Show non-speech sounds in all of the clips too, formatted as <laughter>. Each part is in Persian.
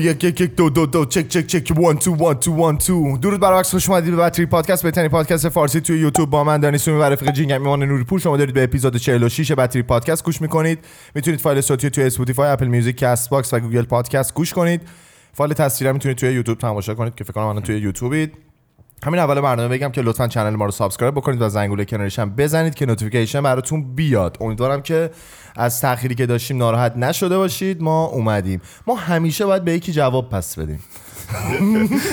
یک یک یک دو دو دو چک چک چک one two one two one two درود و وقت خوش اومدید به Badtrip پادکست. بهترین پادکست فارسی توی یوتیوب با من دانی سومی و رفیق جینگم ایمان نوری پور شما دارید به اپیزود 46 Badtrip پادکست گوش می‌کنید. می‌تونید فایل صوتی توی Spotify Apple Music Castbox و Google Podcast گوش کنید. فایل تصویری می‌تونید توی یوتیوب تماشا کنید که فکر کنم الان توی یوتیوبید. همین اول برنامه بگم که لطفا کانال ما رو subscribe بکنید و زنگوله کنارش هم بزنید که notification براتون بیاد. امیدوارم که از تأخیری که داشتیم ناراحت نشده باشید. ما اومدیم. ما همیشه باید به یکی جواب پس بدیم.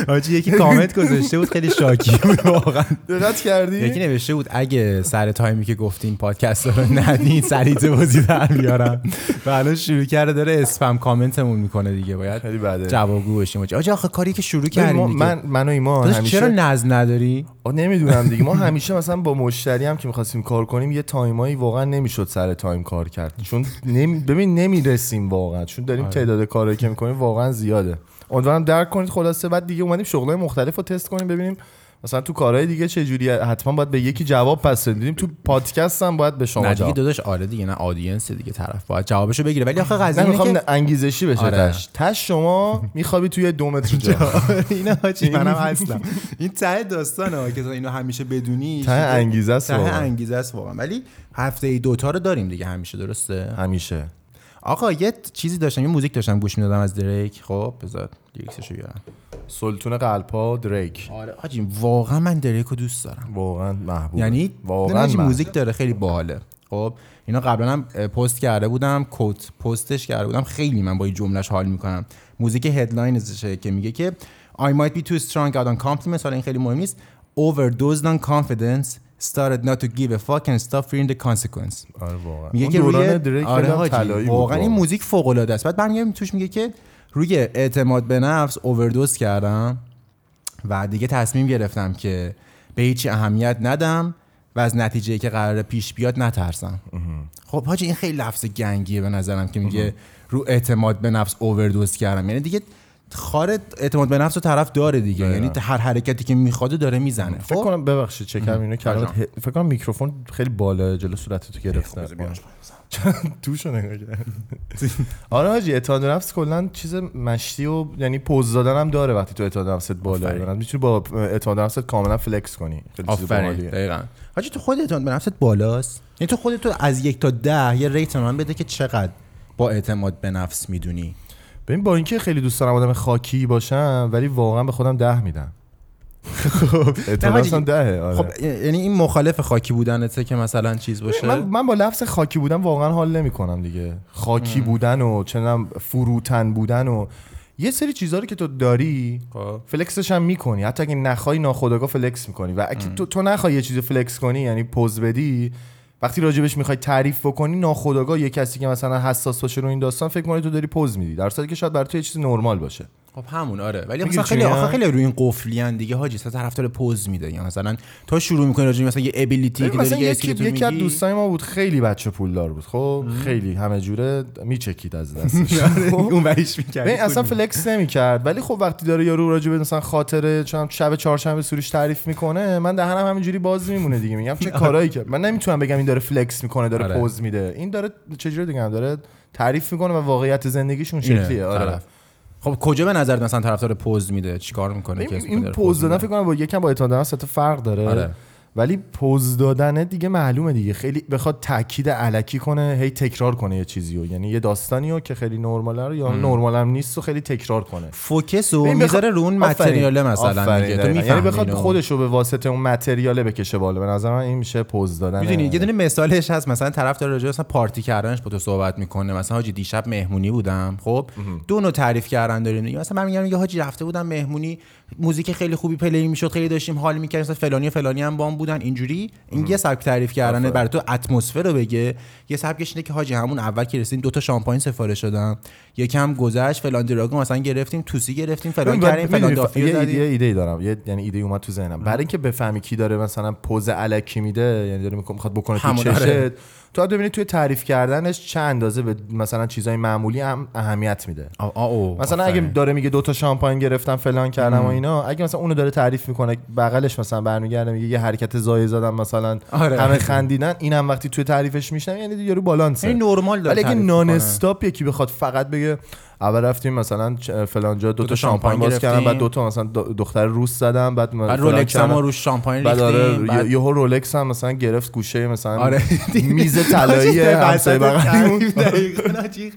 حاجی یکی کامنت گذاشته بود خیلی شاکی بود واقعا. دقت کردی؟ یکی نوشته بود اگه سر time ی که گفتین پادکست رو ندین سریع بازی در بیارم. و الان شروع کرده داره اسپم کامنتمون می‌کنه دیگه باید خیلی بده. جوابگو باشیم حاجی آخه کاری که شروع کردیم من من و ایمان همیشه چرا نظم نداری؟ نمی‌دونم دیگه. ما همیشه مثلا با مشتری هم که می‌خواستیم کار کنیم یه time ایی واقعا نمی‌شد سر time کار کرد. چون نمی... ببین نمی‌رسیم واقعا. چون داریم آره. تعداد کارهایی که می‌کنیم واقعا زیاده. امیدوارم درک کنید. خلاصه بعد دیگه اومدیم شغلای مختلف رو تست کنیم ببینیم مثلا تو کارهای دیگه چه جوریه حتما باید به یکی جواب پس بدیم. تو پادکست هم باید به شما نه دیگه جواب داداش آره دیگه نه آدینس دیگه طرف باید جوابشو بگیره. ولی آخه قضیه می‌خوام که انگیزشی بشه آره. تش. تش شما میخوابی توی دو متر جا. <laughs> اینا حاجی منم هستم. این ته داستانه که اینو همیشه بدونی. ته انگیزه است ته. انگیزه است واقعا. ولی هفته ای دوتا رو داریم دیگه همیشه درسته؟ همیشه. آقا یه چیزی داشتم یه موزیک داشتم گوش می‌دادم از دریک خب بذار lyrics شو بیارم. سلطون قلبا دریک آره حاجی واقعا من دریک رو دوست دارم. واقعا محبوب یعنی واقعا. موزیک داره خیلی باحاله. خب اینا قبلا هم پست کرده بودم quote post ش کرده بودم. خیلی من با این جملهش حال می‌کنم. موزیک Headlines شه که میگه که I might be too strung out on compliments حالا این خیلی مهم نیست. Overdosed on confidence. Started not to give a fuck and stop fearing the consequence. آره واقعا. میگه که روی آره حاجی، واقعا این موزیک فوق العاده است. بعد برمیگردیم توش میگه که روی اعتماد به نفس اووردوز کردم و دیگه تصمیم گرفتم که به هیچی اهمیت ندم و از نتیجه که قرار پیش بیاد نترسم. خب حاجی این خیلی لفظ گنگیه به نظرم که میگه رو اعتماد به نفس اووردوز کردم. یعنی دیگه خار اعتماد به نفس رو طرف داره دیگه. یعنی هر حرکتی که می‌خواد داره می‌زنه. فکر خب؟ کنم ببخشید چکم اینو کلمات بجام. ه- فکر کنم میکروفون خیلی بالا جلو صورت تو گرفته توشو نگاه کرد. آره حاجی اعتماد به نفس کلا چیز مشتی و یعنی پوز دادن هم داره وقتی تو اعتماد به نفست بالا. آفرین. می‌تونی با اعتماد به نفست کاملا فلکس کنی. آفرین. دقیقاً. حاجی تو خود اعتماد به نفست بالاست؟ یعنی تو خودت تو از یک تا ده یه ریت من بده که چقدر با اعتماد به نفس می‌دونی. ببین با اینکه خیلی دوست دارم آدم خاکی باشم ولی واقعا به خودم ده میدم. نفسم دهه آره. خب یعنی این مخالف خاکی بودنته که مثلا چیز باشه؟ من, من با لفظ خاکی بودن واقعا حال نمی کنم دیگه. خاکی بودن و چمیدونم فروتن بودن و یه سری چیزها رو که تو داری خب. flex ش هم می‌کنی. حتی اگه نخوای ناخودآگاه flex می‌کنی. و اگه تو, تو نخوای یه چیزی flex کنی یعنی پز بدی وقتی راجبش می‌خوای تعریف بکنی ناخودآگاه یه کسی که مثلا حساس باشه رو این داستان فکر کنه تو داری پز میدی. در صورتی که شاید برای تو یه چیز نرمال باشه. خب همون آره. ولی مثلا خیلی؟ آخه خیلی روی این قفلیان دیگه حاجی مثلا طرفدار پز میده یا مثلا تو شروع می‌کنی راجع مثلا یه ability که داری یه یکی, یکی از دوستای ما بود خیلی بچه پولدار بود خب؟ خیلی همه جوره میچکید از دستش. <laughs> خب؟ اون وریش می‌کردی ببین اصلا flex نمی‌کرد ولی خب وقتی داره یارو راجع به مثلا خاطره چون شب چهارشنبه سوریش تعریف می‌کنه من دهنم همینجوری باز میمونه دیگه. میگم چه <laughs> کارایی کرد من نمی‌تونم بگم این داره flex می‌کنه داره آره. پز میده. این داره چجوری دیگه داره تعریف می‌کنه و واقعیت زندگیش اون شکلیه. آره. خب کجا به نظر مثلا طرفدار پز میده چیکار می‌کنه که این, پز دادن؟ فکر کنم با یکم با اعتماد نفس فرق داره آره. ولی پوز دادن دیگه معلومه دیگه. خیلی بخواد تاکید علکی کنه هی تکرار کنه یه چیزی رو یعنی یه داستانی رو که خیلی نرماله رو یا نرمال هم نیست و خیلی تکرار کنه. فوکس و ببین می‌ذاره رو اون آفرین. متریاله مثلا دیگه. تو. یعنی بخواد. خودش رو به واسطه اون متریاله بکشه بالا. به نظر من این میشه پوز دادن. می‌دونی یه دونه مثالش هست. مثلا طرف داره راجع مثلا پارتی کردنش با تو صحبت می‌کنه. مثلا حاجی دیشب مهمونی بودم خب؟ دو نوع تعریف کردن داریم. دیگه مثلا من میگم میگه حاجی رفته بودم مهمونی موزیک خیلی خوبی پلی می‌شد خیلی داشتیم حال می‌کردیم مثلا فلانی و فلانی هم بام بودن اینجوری. این یه سبک تعریف کردنه برای تو اتمسفر رو بگه. یه سبکش اینه که حاجی همون اول که رسیدیم دو تا شامپاین سفارش دادم. یکم گذشت فلان دراگو مثلا گرفتیم توسی گرفتیم فلان کردیم فلان می‌دونی، دافی یه ایده, ایده ای دارم. یه یعنی ایده اومد تو ذهنم. برای اینکه بفهمی کی داره مثلا پوز الکی میده یعنی داره می‌خواد بکنه تو چشت. آره. تو باید ببینی توی تعریف کردنش چه اندازه به مثلا چیزای معمولی هم اهمیت میده مثلا اگه. داره میگه دو تا شامپاین گرفتم فلان کردم و اینا اگه مثلا اونو داره تعریف می‌کنه بغلش مثلا برمیگرده میگه یه حرکت زایی زدم مثلا آره. همه خندیدن اینم وقتی توی تعریفش میشنم یعنی یارو بالانسه یعنی نرمال داره ولی اگه نان. استاپ یکی بخواد فقط بگه اول رفتیم مثلا فلان جا دو تا تا شامپاین باز کردم. بعد دو تا مثلا دو- دختر روس زدم بعد بعد رولکس هم. روش شامپاین بعد آره ریختیم بعد یهو رولکس هم مثلا گرفت گوشه مثلا آره. میز <laughs> طلایی همسایه بغلیمون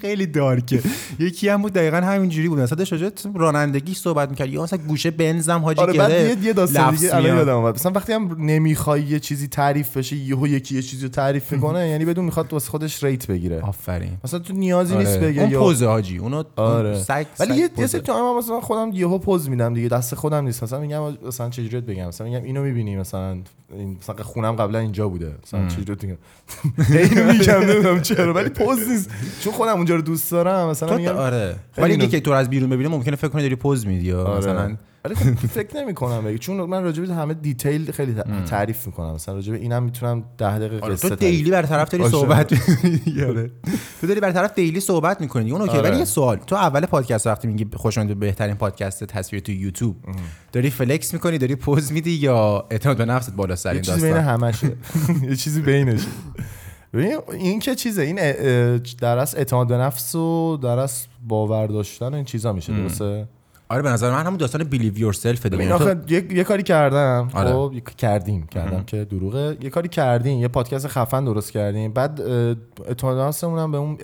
خیلی دارکه یکی هم بود دقیقا همینجوری بود مثلا شجاع رانندگی صحبت می‌کرد یا مثلا گوشه بنزم حاجی آره بعد یه, داستان دیگه الان. یادم اومد مثلا وقتی هم نمی‌خوای یه چیزی تعریف بشه یهو یکی یه چیزی رو تعریف می‌کنه یعنی بدون می‌خواد واسه خودش ریت بگیره آفرین مثلا تو نیازی نیست آره. بگه اون یا پوزه حاجی اونو آره. سگ ولی یه یه. سری هم مثلا خودم یهو پوز میدم دیگه. دست خودم نیست. مثلا میگم مثلا چجوری بگم؟ مثلا میگم اینو می‌بینی مثلا. این مثلا خونم قبلا اینجا بوده. مثلا چجوری بگم <laughs> اینو میگم نمی‌دونم چرا. ولی پوز نیست. چون خودم اونجا رو دوست دارم مثلا میگم آره. ولی اینکه که تو از بیرون ببینه ممکنه فکر کنی داری پوز میدی آره. مثلا ولی خب <laughs> فکر نمی کنم بگی. چون من راجع به همه دیتیل خیلی تعریف می‌کنم. مثلا راجع به اینم می‌تونم 10 دقیقه آره قصه تو دیلی بر طرف داری. صحبت می‌کنی. آره. تو داری بر طرف دیلی صحبت می‌کنی. اون اوکی آره. ولی یه سوال. تو اول پادکست وقتی میگی خوش بهترین پادکست تصویر تو یوتیوب داری فلکس می‌کنی داری پوز میدی یا اعتماد به نفست بالا سر این چیزی بین داستان؟ همشه. <laughs> <laughs> یه چیزی بینشه. ببین این که چیزه. این در اصل اعتماد به نفس و در اصل باور داشتن این چیزا میشه درسته؟ آره به نظر من همون داستان believe yourself دیگه یه, یه کاری کردم. آره. خب کردیم کردم که دروغه. یه کاری کردیم یه پادکست خفن درست کردیم. بعد نفسمون هم به اون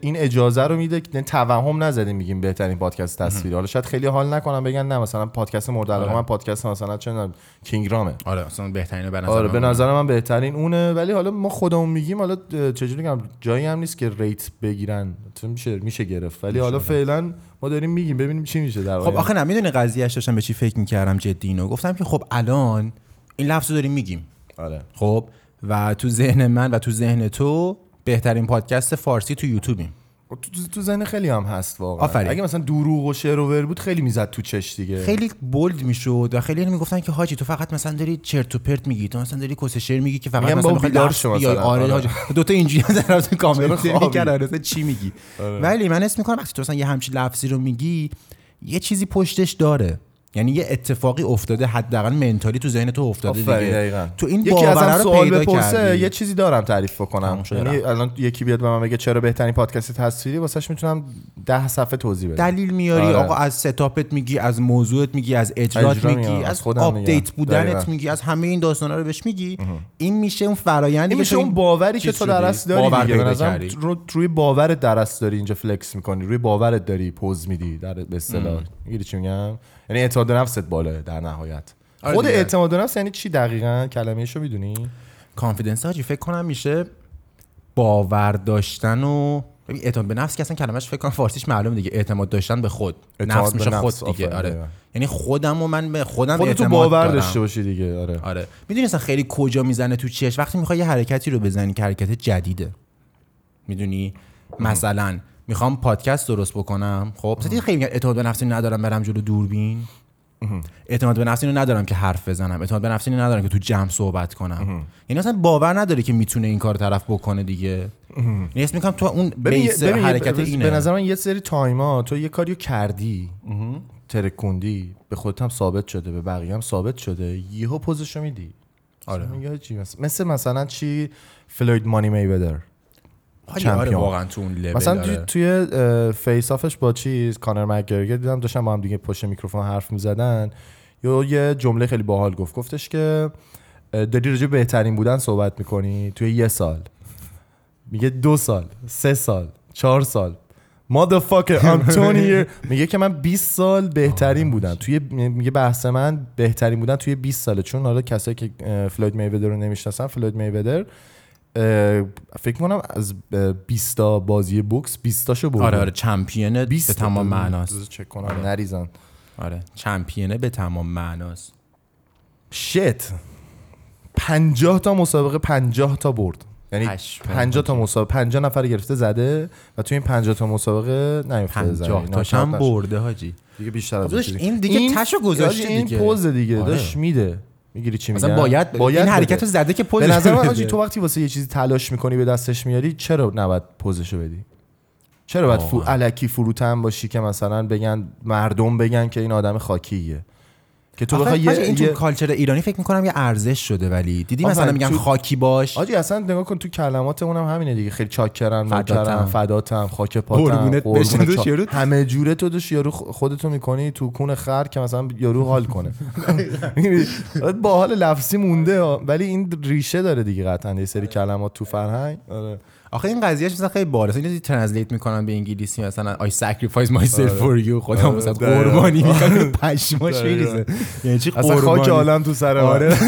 این, اجازه رو میده که توهم نزدیم میگیم بهترین پادکست تصویری حالا شاید خیلی حال نکنم بگن نه مثلا پادکست مورد علاقه آره. من پادکست مثلا چه کینگرامه آره اصلا بهترینه به نظر آره. به نظر من بهترین اونه. ولی حالا ما خودمون میگیم حالا چجوری بگم جایی هم نیست که ریت بگیرن. میشه میشه گرفت. ولی حالا فعلا ما داریم میگیم ببینیم چی میشه در خب. آخه نه می‌دونی قضیهش داشتم به چی فکر می‌کردم جدی اینو. گفتم که خب الان این لفظ رو داریم میگیم. آره. خب و تو ذهن من و تو ذهن تو بهترین پادکست فارسی تو یوتیوبیم. تو, تو, تو ذهن خیلی هم هست واقعا آفرین. اگه مثلا دروغ و شعر و ور بود خیلی می‌زد تو چش دیگه خیلی بولد می‌شد و خیلی می‌گفتن که حاجی تو فقط مثلا داری چرت و پرت میگی تو مثلا داری کس شعر میگی که فقط مثلا بیدار شو بیای. مثلا. آره آره. حاجی دو تا اینجوری در کامنت <laughs> چرا خوابی؟ می‌کردن آره چی میگی ولی من اسم می‌کنم وقتی تو مثلا یه همچین لفظی رو میگی یه چیزی پشتش داره یعنی یه اتفاقی افتاده حداقل منتالی تو ذهن تو افتاده دیگه دقیقاً. تو این یکی رو سوال پیدا بپرسه یه چیزی دارم تعریف بکنم یعنی. الان یکی بیاد به من بگه چرا بهترین پادکست تصویری واسش می‌تونم ده صفحه توضیح بدم دلیل میاری آره. آقا از ستاپت میگی از موضوعت میگی از اجرات اجرا میگی از آپدیت. بودنت دقیقاً. میگی از همه این داستانا رو بهش میگی این میشه اون که میشه اون باوری که تو شدی. در اصل داری دیگه. رو روی باورت در اصل داری اینجا flex می‌کنی روی باورت داری پوز میدی در به اصطلاح می‌گیری چی میگم یعنی اعتماد نفست بالاه در نهایت. آره خود. اعتماد نفس یعنی چی دقیقا؟ کلمه‌شو می‌دونی؟ confidence حاجی فکر کنم میشه باور داشتن و ببین اعتماد به نفس که اصلا کلمش فکر کنم فارسیش معلومه دیگه. اعتماد داشتن به خود. نفس میشه نفس، خود دیگه آره. یعنی خودم و من به خودم خودتو اعتماد باور دارم. داشته باشی دیگه آره. آره. می‌دونی اصلا خیلی کجا می‌زنه تو چش وقتی می‌خوای یه حرکتی رو بزنی که حرکت جدیده. می‌دونی؟ مثلا می‌خوام پادکست درست بکنم. خب مثلا خیلی اعتماد به نفسی ندارم برم جلو دوربین. اعتماد به نفسی رو ندارم که حرف بزنم. اعتماد به نفسی ندارم که تو جمع صحبت کنم. یعنی اصلا باور نداره که می‌تونه این کار طرف بکنه دیگه. یعنی اسم می‌کنم تو اون base حرکت اینه. به نظر من یه سری تایما تو یه کاریو کردی. ترکوندی. به خودت هم ثابت شده به بقیه هم ثابت شده. یهو پوزشو میدی. آره. مثل, مثل مثلا چی؟ فلوید مانی میودر آره. واقعا تو اون مثلا داره. توی, face-off ش با چیز کانر مکگرگر دیدم داشتن با هم دیگه پشت میکروفون حرف می‌زدن. یا یه جمله خیلی باحال گفت. گفتش که داری راجع به بهترین بودن صحبت می‌کنی توی یه سال. میگه دو سال سه سال چهار سال. I'm 20 year <laughs> میگه که من 20 سال بهترین بودم. توی میگه بحث من بهترین بودن توی 20 ساله. چون حالا کسایی که فلوید میودر رو نمی‌شناسن فلوید میودر فکر کنم از اه، 20 تا بازی بوکس 20 تاشو برده آره آره چمپیونه به 20 تمام معناست. چک کنم. نریزن آره چمپیونه به تمام معناست. شت. 50 تا مسابقه 50 تا برد. یعنی پشمام 50 تا مسابقه 50 نفر گرفته زده و تو این 50 تا مسابقه نیفتاده زده 50 اینا تاش هم. برده حاجی. دیگه بیشتر از خب. این دیگه تشو گذاشته حاجی، این دیگه. پوز دیگه. آره. داش میده. می‌گیری چی میگم باید, باید این حرکت رو زده که پوز به نظر من تو وقتی واسه یه چیزی تلاش می‌کنی به دستش میاری چرا نباید پوزشو بدی؟ چرا باید فو... الکی فروتن باشی که مثلا بگن مردم بگن که این آدم خاکیه؟ که تو بخوای یه, این تو یه... کالچر ایرانی فکر می‌کنم یه ارزش شده ولی دیدی مثلا میگن تو- خاکی باش آجی اصلا نگاه کن تو کلماتمون هم همینه دیگه خیلی چاکرن فداتم. فداتم خاک پاتم چا- یارو. همه جوره تو دوش یارو خودتو می‌کنی تو کون خر که مثلا یارو حال کنه <laughs> با حال لفظی مونده. ولی این ریشه داره دیگه قطعا یه سری کلمات تو فرهنگ آره. آخه این قضیهش مثلا خیلی بالاست اینو ترنسلیت می‌کنن به انگلیسی مثلا I sacrifice myself for you. خودم آره، مثلا دقیقاً. قربانی <laughs> می‌کنم پشماش. میریزه. یعنی چی اصلا خاک قربانی؟ عالم تو سر. آره؟ <laughs> <laughs>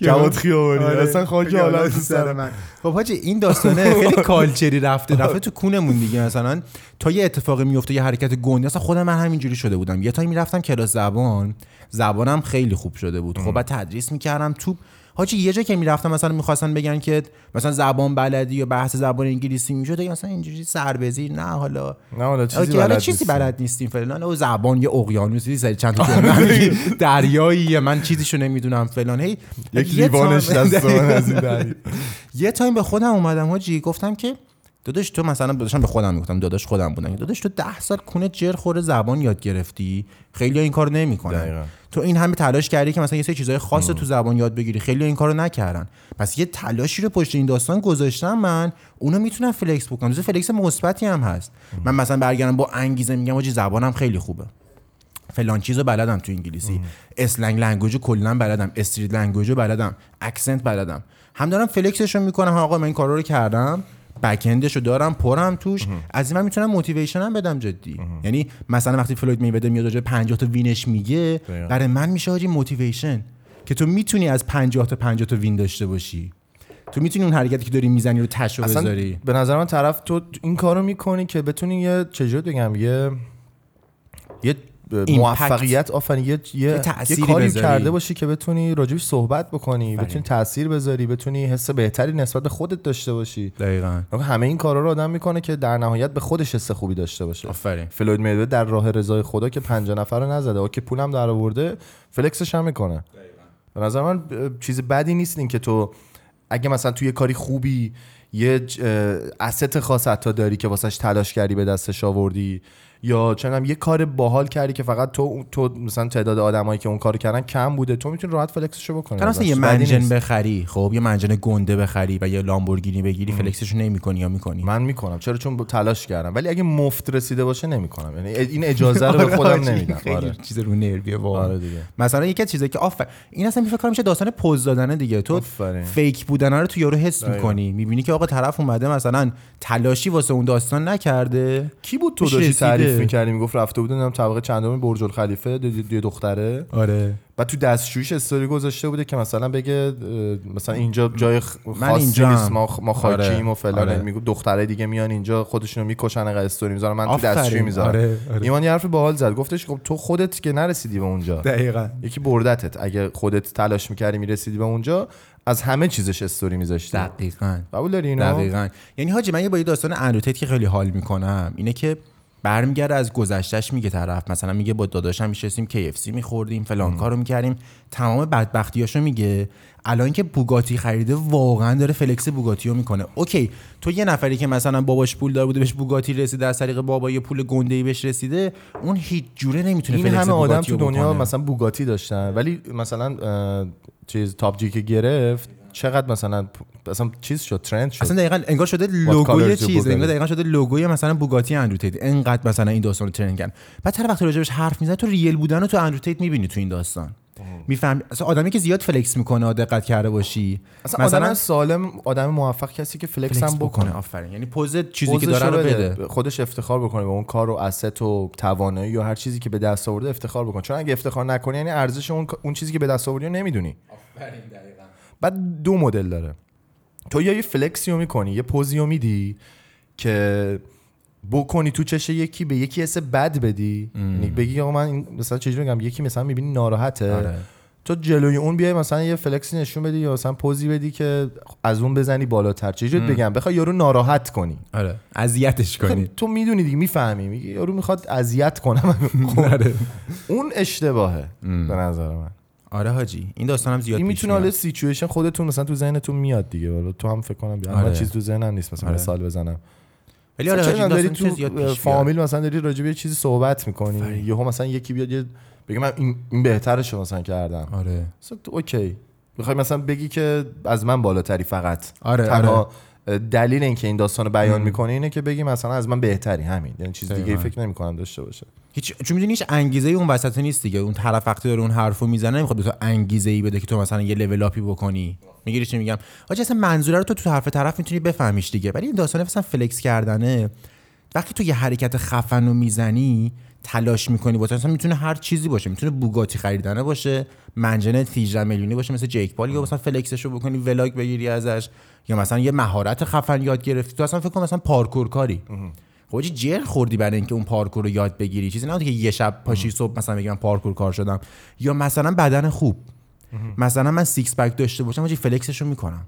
جواد خیابانی. آره. اصلا خاک عالم تو سر من. خب حاجی این داستانه خیلی کالچری رفته رفته تو کونمون دیگه مثلا. تا یه اتفاقی میفته یه حرکت گنده. اصلا خودم من همینجوری شده بودم. یه تایی می‌رفتم کلاس زبان. زبانم خیلی خوب شده بود. خب بعد تدریس می‌کردم تو حاجی یه جا که می‌رفتم مثلا می‌خواستن بگن که مثلا زبان بلدی یا بحث زبان انگلیسی می‌شد مثلا اینجوری سربزیر نه حالا نه حالا چیزی okay، حالا بلد چیزی نیستیم. بلد نیستیم فلان او زبان یه اقیانوسی سری چند تا میگی، دریاییه من چیزیشو نمی‌دونم فلان هی یک لیوانش از این. <laughs> یه تایم به خودم اومدم حاجی گفتم که داداش تو مثلا داداشم به خودم می‌گفتم داداش خودم بودم. داداش تو ده سال کونت جر خورده زبان یاد گرفتی. خیلی این کار نمی‌کنن. دقیقاً. تو این همه تلاش کردی که مثلا یه سری چیزای خاص تو زبان یاد بگیری. خیلی این کارو نکردن. پس یه تلاشی رو پشت این داستان گذاشتم من. اونو می‌تونم flex بکنم جز flex مثبتی هم هست. من مثلا برگردم با انگیزه میگم حاجی زبانم خیلی خوبه. فلان چیزو بلدم تو انگلیسی. slang language کلا بلدم. street language بلدم. accent بلدم. هم دارم flex شو می‌کنم. آقا من این کارا رو کردم. backend شو دارم پرم توش. از این من می‌تونم motivation هم بدم جدی. یعنی مثلا وقتی فلوید میودر میاد راجع به 50 تا win ش میگه. برای من میشه حاجی موتیویشن که تو می‌تونی از 50 تا 50 تا وین داشته باشی. تو می‌تونی اون حرکتی که داری می‌زنی رو تشو بذاری. به نظر من طرف تو این کارو می‌کنی که بتونی یه چجوری بگم یه یه موفقیت آفرین یه یه, یه کاری بذاری. کرده باشی که بتونی راجبش صحبت بکنی آفرین. بتونی تاثیر بذاری بتونی حس بهتری نسبت به خودت داشته باشی. دقیقاً. همه این کارا رو آدم می‌کنه که در نهایت به خودش حس خوبی داشته باشه. آفرین. فلوید میوه در راه رضای خدا که 50 نفر رو نزده. و که پولم در آورده فلکسش هم می‌کنه. به نظر من چیز بدی نیست این که تو اگه مثلا توی یه کاری خوبی یه asset خاص حتی داری که واسش تلاش کردی به دستش آوردی یا چنم یه کار باحال کردی که فقط تو تو مثلا تعداد آدمایی که اون کارو کردن کم بوده. تو می‌تونی راحت فلکسشو بکنی. مثلا. یه منجن نیست. بخری خب؟ یه منجن گنده بخری و یه لامبورگینی بگیری فلکسشو نمی‌کنی یا می‌کنی؟ من می‌کنم. چرا؟ چون تلاش کردم. ولی اگه مفت رسیده باشه نمی‌کنم. یعنی این اجازه رو به <laughs> خودم نمیدم. آره. چیز رو نرویه واقعا. آره دیگه. مثلا یکی از چیزایی که آفر این اصلا فکر کنم میشه داستان پوز دادنه دیگه. تو. فیک بودن رو تو یارو حس. می‌کنی. می‌بینی که آقا طرف اومده مثلا تلاشی واسه اون داستان نکرده. کی بود تو داشتی. تعریف می‌کردی می‌گفت رفته بود نمی‌دونم طبقه چندم برج الخلیفه دو- یه دختره. آره. بعد تو دستشویش استوری گذاشته بوده که مثلا بگه مثلا اینجا جای خاصی. نیست ما ما خاکیم آره، و فلان آره. میگو دختره دیگه میان اینجا خودشونو می‌کشن انقدر استوری می‌ذارن من تو. دستشویی می‌ذارم. آره، آره. ایمان یه حرف باحال زد گفتش خب تو خودت که نرسیدی به اونجا. دقیقا. یکی بردتت. اگه خودت تلاش می‌کردی می‌رسیدی به اونجا از همه چیزش استوری میذاشتی. دقیقا. قبول داری اینو دقیقا. یعنی حاجی من یه با یه داستان اندروتیت که خیلی حال می‌کنم اینه که برمیگرده از گذشتهش میگه طرف مثلا میگه با داداشم میشستیم KFC میخوردیم فلان کارو می‌کردیم. تمام بدبختیاشو میگه. الان که بوگاتی خریده واقعا داره flex بوگاتی رو می‌کنه. okay تو یه نفری که مثلا باباش پول دار بوده بهش بوگاتی رسیده از طریق بابا یه پول گنده ای بهش رسیده اون هیچ جوره نمی‌تونه این flex همه آدم تو دنیا بکنه. مثلا بوگاتی داشتن. ولی مثلا چیز تاپ که گرفت چقدر مثلا مثلا چیز شد trend شد؟ اصلا دقیقا انگار شده لوگوی چیز؟ انگار دقیقا شده لوگوی مثلا بوگاتی اندروتیت انقدر مثلا این داستان trend کردن. بعد هر وقت راجبش حرف می‌زنه تو real بودن رو تو اندروتیت می‌بینی تو این داستان. میفهم اصلا آدمی که زیاد flex می‌کنه دقت کرده باشی اصلا آدم سالم آدم موفق کسی که flex, flex هم بکنه. بکنه آفرین. یعنی پوز چیزی که داره رو بده. خودش افتخار بکنه به اون کار و asset و توانایی یا هر چیزی که به دست آورده افتخار بکنه. چون اگه افتخار نکنی یعنی ارزش اون اون چیزی که به دست آوردی رو نمی‌دونی. بعد دو مدل داره. تو یا یه فلکسی رو می‌کنی یه پوزی رو میدی که بکنی تو چش یکی به یکی حس بد بدی. یعنی بگی آقا من مثلا چجوری بگم یکی مثلا می‌بینی ناراحته. آره. تو جلوی اون بیای مثلا یه فلکسی نشون بدی یا مثلا پوزی بدی که از اون بزنی بالاتر. چجوری بگم؟ بخوای یارو ناراحت کنی. آره. اذیتش کنی. تو می‌دونی دیگه می‌فهمی. میگی یارو می‌خواد اذیت کنم. <laughs> خب، آره. اون اشتباهه به نظر من. آره حاجی این داستان هم زیاد این می‌تونه حالا. سیچویشن خودتون مثلا تو ذهنتون میاد دیگه. حالا تو هم فکر کنم بیاد آره. چیز تو ذهنم نیست مثلا آره. مثال بزنم. ولی آره حاجی داری تو. فامیل مثلا داری راجع به یه چیزی صحبت می‌کنی؟ یهو مثلا یکی بیاد یه بگه من این, این بهترشو مثلا کردم. آره. مثلا تو okay. می‌خوای مثلا بگی که از من بالاتری فقط. آره، تنها دلیل اینکه این داستان رو بیان می‌کنی اینه که بگی مثلا از من بهتری همین. یعنی چیز دیگه. فکر نمی‌کنم داشته باشه. هیچ چون می‌دونی هیچ انگیزه ای اون وسط نیست دیگه. اون طرف وقتی داره اون حرفو می‌زنه نمی‌خواد تو انگیزه ای بده که تو مثلا یه level up ی بکنی. می‌گیری چی میگم؟ حاجی اصلا منظوره رو تو تو حرف طرف می‌تونی بفهمیش دیگه. ولی این داستان مثلا flex کردنه. وقتی تو یه حرکت خفن رو می‌زنی تلاش می‌کنی واسه مثلا می‌تونه هر چیزی باشه. می‌تونه بوگاتی خریدنه باشه mansion ه 18 میلیونی باشه مثل جیک پال یا مثلا flex شو بکنی vlog بگیری ازش. یا مثلا یه مهارت خفن یاد گرفتی. تو اصلا فکر کن مثلا پارکور کاری. خب جر خوردی برای اینکه اون پارکور رو یاد بگیری؟ چیزی نه که یه شب پاشی صبح مثلا بگم پارکور کار شدم. یا مثلا بدن خوب. مثلا من six pack داشته باشم حاجی flex ش رو می‌کنم.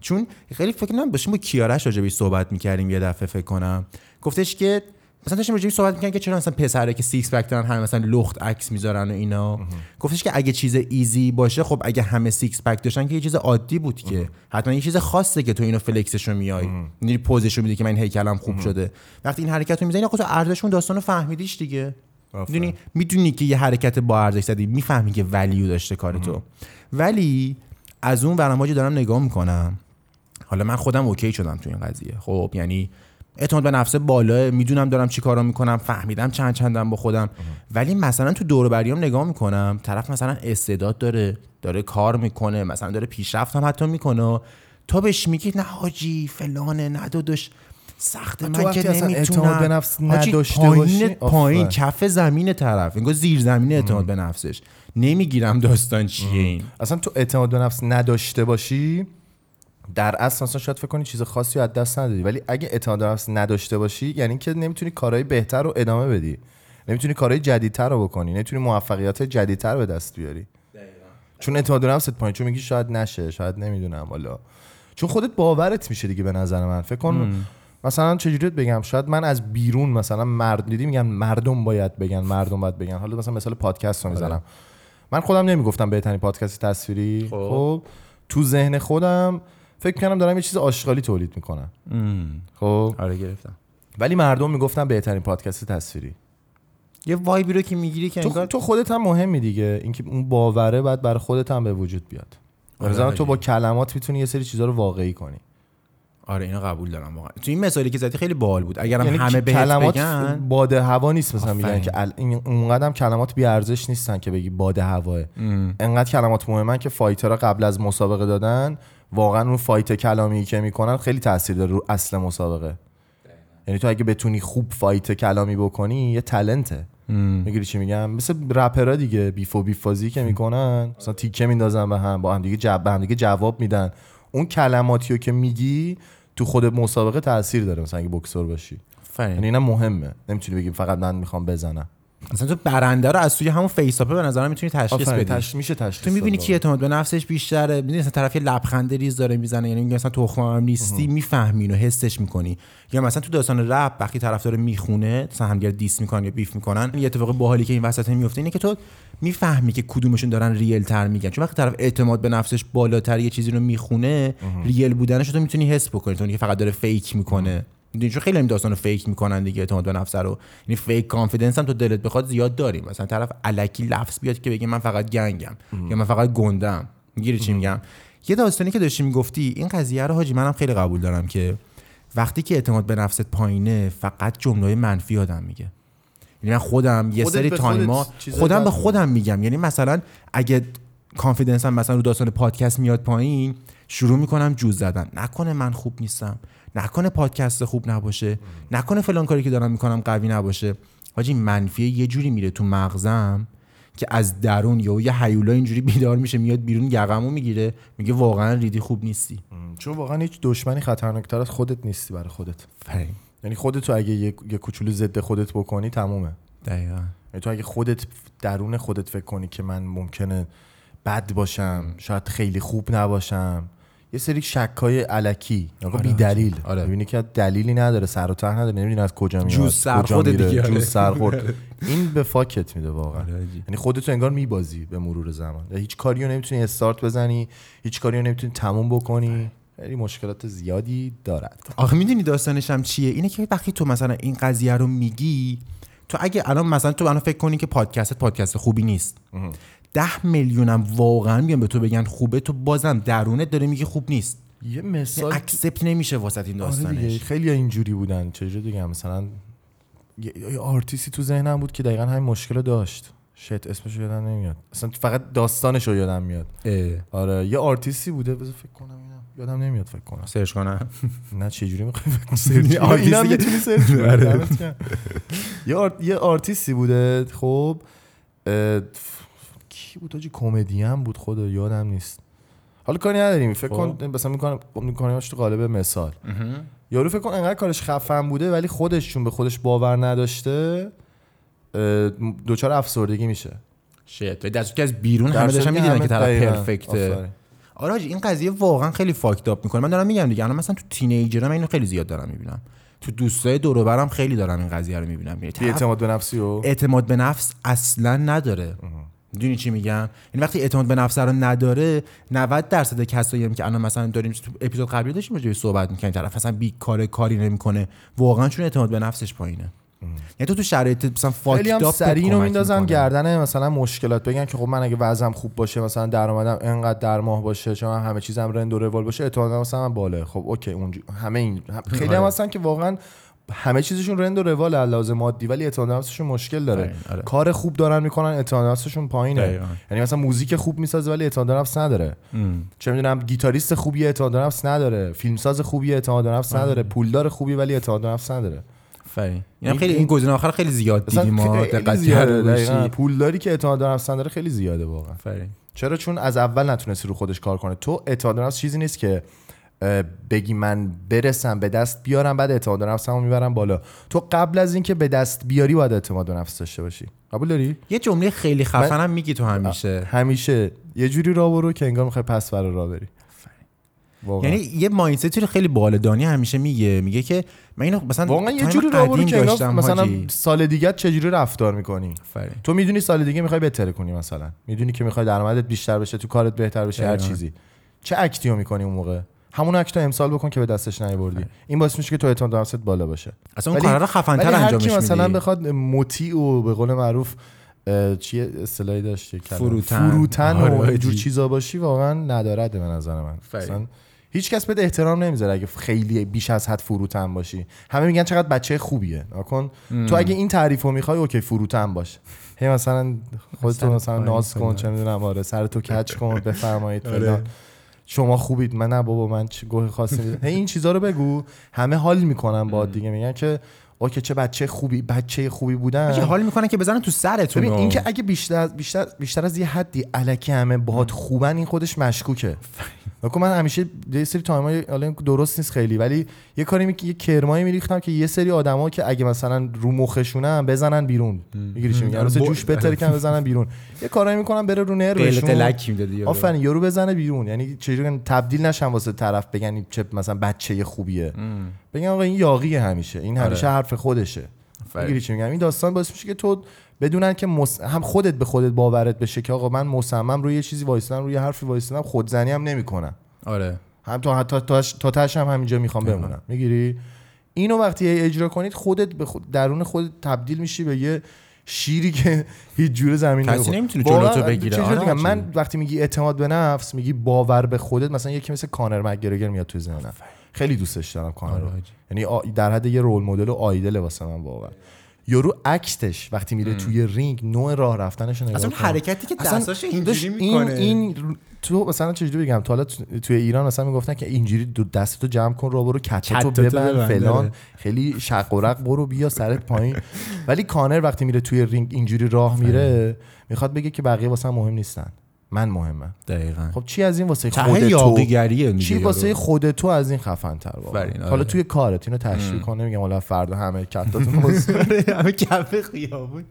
چون خیلی فکر کنم داشتیم با کیارش راجع بهش صحبت می‌کردیم یه دفعه فکر کنم. گفتش که مثلا داشتیم راجع صحبت می‌کردیم که چرا مثلا پسره که six pack دارن همه مثلا لخت عکس می‌ذارن و اینا. گفتش که اگه چیز easy باشه خب اگه همه six pack داشتن که یه چیز عادی بود که. حتما یه چیز خاصه که تو اینو flex ش رو میای میری پوزش رو میدی که من هیکلم خوب شده. وقتی این حرکت رو می‌زنی آقا تو ارزشون داستان رو فهمیدیش دیگه. می‌دونی؟ می‌دونی که یه حرکت با ارزش زدی. می‌فهمی که ولیو داشته کار تو. ولی از اون ورماجی دارم نگاه می‌کنم. حالا من خودم اوکی شدم تو این قضیه. خب یعنی اعتماد به نفس بالا می‌دونم دارم چی کارا می‌کنم فهمیدم چند چندم با خودم. ولی مثلا تو دور بریام نگاه می‌کنم طرف مثلا استعداد داره داره کار می‌کنه مثلا داره پیشرفت هم حتی می‌کنه. تو بهش میگی نه حاجی فلانه نه داداش سخت تو من وقتی که نمی‌تونم. اعتماد به نفس نداشته پایین باشی، پایین. کف زمین طرف. انگار زیر زمین اعتماد به نفسش. نمی‌گیرم داستان چیه این. اصلا تو اعتماد به نفس نداشته باشی؟ در اصل اصلا شاید فکر کنی چیز خاصی از دست ندادی. ولی اگه اعتماد به نفس نداشته باشی یعنی که نمی‌تونی کارهای بهتر رو ادامه بدی. نمی‌تونی کارهای جدیدتر رو بکنی. نمی‌تونی موفقیت جدیدتر به دست بیاری. چون اعتماد به نفست پایین. چون میگی شاید نشه شاید نمی‌دونم. حالا چون خودت باورت میشه دیگه به نظر من. فکر کن مثلا چجوریت بگم. شاید من از بیرون مثلا مرد دیدی میگن مردم باید بگن مردم باید بگن. حالا مثلا مثال پادکست رو می‌زنم. من خودم نمی‌گفتم بهترین پادکست تصویری. خب تو ذهن خودم فکر کنم دارم یه چیز آشغالی تولید می‌کنم. خب. آره گرفتم. ولی مردم می‌گفتن بهترین پادکست تصویری. یه vibe ی رو که می‌گیری که تو, انگار تو خودت هم مهمی دیگه. اینکه اون باوره باید برای خودت هم به وجود بیاد. آره مثلا تو حاجی. با کلمات می‌تونی یه سری چیزا رو واقعی کنی. آره اینو قبول دارم واقعا. تو این مثالی که زدی خیلی باحال بود. اگرم یعنی همه بهت کلمات بگن باد هوا نیست مثلا میگن. که ال... اونقدر هم کلمات بی ارزش نیستن که بگی باد هواه. انقدر کلمات مهمن که fighter ها قبل از مسابقه دادن واقعا اون fight کلامی که می‌کنن خیلی تاثیر داره رو اصل مسابقه. یعنی تو اگه بتونی خوب fight کلامی بکنی یه talent ه. می‌گیری چی میگم؟ مثل رپرها دیگه beef و beef بازی که می‌کنن مثلا تیکه میندازن به هم با هم دیگه جواب به هم دیگه جواب میدن. اون کلماتی رو که میگی تو خود مسابقه تاثیر داره مثلا اگه بوکسور باشی. یعنی اینم مهمه. نمی‌تونی بگیم فقط من می‌خوام بزنم. مثلا تو برنده رو از توی همون face به نظرم می‌تونی تشخیص بدی. تش... میشه تشخیص تو می‌بینی کی اعتماد به نفسش بیشتره؟ می‌دونی مثلا طرف یه لبخند ریز داره می‌زنه یعنی میگه مثلا تخمم هم نیستی می‌فهمی اینو حسش می‌کنی. یا مثلا تو داستان رپ وقتی طرف داره می‌خونه مثلا همدیگه diss می‌کنن یا beef می‌کنن یه اتفاق باحالی که این وسط میفته اینه که تو می‌فهمی که کدومشون دارن real تر میگن. چون وقتی طرف اعتماد به نفسش بالاتر یه چیزی رو می‌خونه real بودنش رو تو می‌تونی حس بکنی. تو که فقط داره fake می‌کنه. می‌دونی چون خیلی هم داستان رو fake می‌کنن دیگه اعتماد به نفس رو. یعنی fake confidence هم تو دلت بخواد زیاد داریم. مثلا طرف الکی لفظ بیاد که بگه من فقط گنگم یا من فقط گنگم می‌گیری چی میگم؟ یه داستانی که داشتی می‌گفتی این قضیه رو حاجی منم خیلی قبول دارم که وقتی که اعتماد به نفست پایینه فقط جمله منفی آدم میگه. یعنی من خودم یه سری تایما خودم به. خودم میگم. یعنی مثلا اگه کانفیدنس هم مثلا رو داستان پادکست میاد پایین شروع می‌کنم جوز زدن. نکنه من خوب نیستم. نکنه پادکست خوب نباشه نکنه فلان کاری که دارم می‌کنم قوی نباشه. حاجی منفی یه جوری میره تو مغزم که از درون یا یه هیولا اینجوری بیدار میشه میاد بیرون یقمو می‌گیره میگه واقعا ریدی خوب نیستی. چون واقعا هیچ دشمنی خطرناکتر از خودت نیستی برای خودت. فرین یعنی خودت تو اگه یه, یه کوچولو ضد خودت بکنی تمومه. دقیقا. یعنی تو اگه خودت درون خودت فکر کنی که من ممکنه بد باشم شاید خیلی خوب نباشم یه سری شکای علکی. آقا آره بی دلیل. آره. می‌بینی که دلیلی نداره سر و ته نداره نمی‌دونی از کجا میاد جوز سر کجا خود میره، دیگه، آره. جوز سرخورد <laughs> این به فاکت میده واقعا. آره. یعنی خودتو انگار میبازی به مرور زمان. هیچ کاری رو نمی‌تونی استارت بزنی هیچ کاری رو نمی‌تونی تموم بکنی. خیلی مشکلات زیادی دارد. آخه می‌دونی داستانش هم چیه؟ اینه که وقتی تو مثلا این قضیه رو میگی تو اگه الان مثلا تو الان فکر کنی که پادکست پادکست خوبی نیست. ده میلیونم واقعا بیان به تو بگن خوبه تو بازم درونت داره میگه خوب نیست. یه مثال accept نمیشه واسه این آره داستانش. خیلی اینجوری بودن چجوری دیگه مثلا یه, آرتیستی تو ذهنم بود که دقیقا همین مشکل رو داشت. shit اسمش یادم نمیاد. اصلا فقط داستانش رو یادم میاد. اه، آره یه آرتیستی بوده بذار فکر کنم اینم. یادم نمیاد فکر کنم. سرچ کنم. نه چه جوری می‌خوای سرچ اینم می‌تونی سرچ کنی. آره. یه آرت- یه آرتیستی بوده خب کی بود آجی؟ کمدین بود خدا یادم نیست. حالا کاری نداریم فکر خب. کن مثلا می‌کنم میکنیمش تو قالب مثال. یارو فکر کن انقدر کارش خفن بوده ولی خودش چون به خودش باور نداشته اه، دچار افسردگی میشه. شیت دست که از بیرون در همه داشتن می‌دیدن که طرف. پرفکته. آره حاجی، این قضیه واقعا خیلی fucked up می‌کنه. من دارم میگم دیگه الان مثلا تو teenager ها من اینو خیلی زیاد دارم می‌بینم. تو دوستای دور و برم خیلی دارم این قضیه رو می‌بینم. یعنی اعتماد به نفسی و؟ اعتماد به نفس اصلا نداره. می‌دونی چی میگم؟ این وقتی اعتماد به نفس رو نداره 90 درصد کسایی هم که الان مثلا داریم تو اپیزود قبلی داشتیم راجع صحبت می‌کنیم طرف مثلا بی کار کاری نمی‌کنه. واقعا چون اعتماد به نفسش پایینه. یعنی تو تو شرایط مثلا خیلی fucked هم up سریع اینو میندازن. گردن مثلا مشکلات. بگن که خب من اگه وضعم خوب باشه مثلا درآمدم انقدر در ماه باشه چون من همه چیزم رند و روال باشه اعتمادم مثلا من بالا خب okay اونجا همه این خیلی هم آره. هستن که واقعا همه چیزشون رند و روال از لحاظ مادی ولی اعتماد نفسشون مشکل داره. آره، آره. کار خوب دارن می‌کنن اعتماد نفسشون پایینه. یعنی مثلا موزیک خوب می‌سازه ولی اعتماد نفس نداره. ام. چه می‌دونم گیتاریست خوبی اعتماد نفس نداره. فیلمساز خوبی اعتماد نفس نداره. پولدار خوبی ولی اعتماد نفس نداره. فری. این- خیلی این- گزینه آخر خیلی زیاد دیدیم ما. دقت پولداری که اعتماد نفس نداره خیلی زیاده واقعا. چرا؟ چون از اول نتونستی رو خودش کار کنه. تو اعتماد نفس چیزی نیست که بگی من برسم به دست بیارم بعد اعتماد نفسمو می‌برم بالا. تو قبل از اینکه به دست بیاری باید اعتماد نفس داشته باشی. قبول داری؟ یه جمله خیلی خفنم میگی تو همیشه. همیشه. یه جوری راه برو که انگار می‌خوای پس برا راه بری. واقعا. یعنی یه مایندتی رو خیلی بالادانی همیشه میگه. میگه که من اینو مثلا واقعا یه جوری راه برو که مثلا حاجی. سال دیگه چجوری رفتار می‌کنی؟ فری. تو می‌دونی سال دیگه می‌خوای بهتر کنی مثلا. می‌دونی که می‌خوای درآمدت بیشتر بشه تو کارت بهتر بشه هر. چیزی. چه اکتیو می‌کنی اون موقع؟ همون اکتو امسال بکن که به دستش نیوردی این باعث میشه که تو اعتماد به نفست بالا باشه اصلا اون کارا خفن‌تر انجامش کی مثلا میدی بخواد مطیع و به قول معروف چیه اصطلاحی داشت یه کلمه؟ فروتن. فروتن آره، و اینجور حاجی. چیزا باشی واقعا ندارد به نظر من. مثلا هیچ کس بهت احترام نمی‌ذاره اگه خیلی بیش از حد فروتن باشی همه میگن چقدر بچه خوبیه نکن تو اگه این تعریف رو می‌خوای اوکی فروتن باش هی مثلا خودتو مثلا ناز کن. چه می‌دونم آره سر تو کچ کن بفرمایید <laughs> آره. شما خوبید. من نه بابا من چه گوه خاصی این چیزا رو بگو. همه حال می‌کنن با دیگه. میگن که okay چه بچه خوبی بچه خوبی بودن. حاجی، حال می‌کنن که بزنن تو سرتون. ببین اینکه اگه بیشتر از بیشتر بیشتر از یه حدی الکی همه باهات خوبن این خودش مشکوکه. نکن من همیشه یه سری تایمای حالا درست نیست خیلی ولی یه کاری می یه کرمایی میریختم که یه سری آدما که اگه مثلا رو مخشونن بزنن بیرون. می‌گیری چی میگم؟ مثلا ب- جوش بترکن <laughs> بزنن بیرون. یه کارایی می‌کنن بره رو نروشون قلقلک می‌دادی یارو. آفرین یارو بزنه بیرون. یعنی چجوری؟ تبدیل نشن واسه طرف بگن چه مثلا بچه خوبیه. بگن آقا این یاقیه همیشه این همیشه آره. حرف خودشه. می‌گیری چی میگم این داستان باعث میشه که تو بدونن که مس... هم خودت به خودت باورت بشه که آقا من مصمم روی یه چیزی وایسادم روی حرفی وایسادم خودزنی هم نمی‌کنم آره هم تا حتی تا تا تاش هم همینجا می‌خوام بمونم می‌گیری اینو وقتی اجرا کنید خودت به خود درون خودت تبدیل میشی به یه شیری که <laughs> هیچ جوره زمین کسی. نمی‌تونه جلوتو بگیره. آره بگم؟ من وقتی میگی اعتماد به نفس میگی باور به خودت مثلا یکی مثل کانر مکگرگر میاد تو ذهنم خیلی دوستش دارم کانر آره. یعنی در حد یه رول مدل و آیدل واسه من واقعا. یورو اکتش وقتی میره توی رینگ نوع راه رفتنش نگاه اصلا. حرکتی که دستاش اینجوری این می‌کنه. این تو مثلا چجوری بگم؟ تا حالا تو- توی ایران مثلا می‌گفتن که اینجوری دو دستتو جمع کن رو برو کتتو ببند ببند، فلان. آره. خیلی شق و رق برو بیا سرت پایین. ولی کانر وقتی میره توی رینگ اینجوری راه میره می‌خواد بگه که بقیه واسه مهم نیستن. من مهمم دقیقاً. خب چی از این واسه خود تو؟ چی. واسه خود تو از این خفن تر آره. حالا توی کارت اینو تشریح کن نمیگم حالا فردا همه کتاتون <laughs> آره، همه کف خیابون.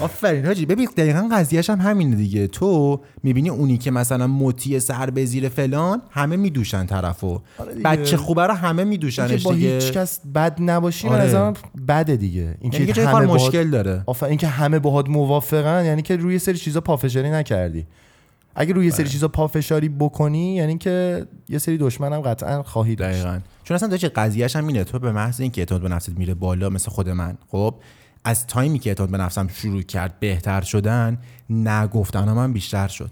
آفرین حاجی ببین دقیقا قضیهش هم همینه دیگه. تو می‌بینی اونی که مثلا مطیع سر به زیر فلان همه میدوشن طرفو. آره. بچه خوبه رو همه اینکه میدوشنش با دیگه. هیچ کس بد نباشی به آره. بده دیگه. یعنی اینکه که همه مشکل داره؟ آفرین اینکه همه باهات موافقن یعنی که روی سری چیزا پافشاری نکردی. اگه روی یه سری چیزا پافشاری بکنی یعنی که یه سری دشمنم قطعا خواهی داشت. دقیقا. چون اصلا داشت قضیهش هم اینه. تو به محض اینکه اعتماد به نفست میره بالا مثل خود من خب از تایمی که اعتماد به نفسم شروع کرد بهتر شدن نگفتن من بیشتر شد.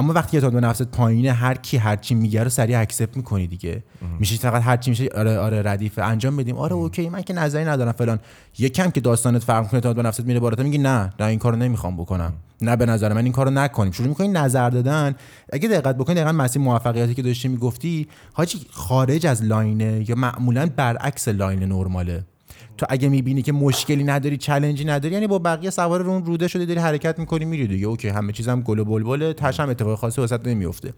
اما وقتی اعتماد به نفست پایینه هر کی هر چی میگه رو سریع اکسپت می‌کنی دیگه. میشه فقط هر چی میشه آره آره ردیفه انجام بدیم. آره okay من که نظری ندارم فلان. یکم که داستانت فرق کنه اعتماد به نفست میره بالا میگی نه نه این کارو نمی‌خوام بکنم. نه به نظر من این کارو نکنیم. شروع می‌کنی نظر دادن. اگه دقت بکنی دقیقا مسیر موفقیتی که داشتی می‌گفتی حاجی خارج از line ه یا معمولا برعکس line نرماله. تو اگه می‌بینی که مشکلی نداری challenge ی نداری یعنی با بقیه سوار رو اون رود شده داری حرکت می‌کنی میری دیگه okay همه چیزم گل و بلبله تش هم اتفاق خاصی واسط نمیفته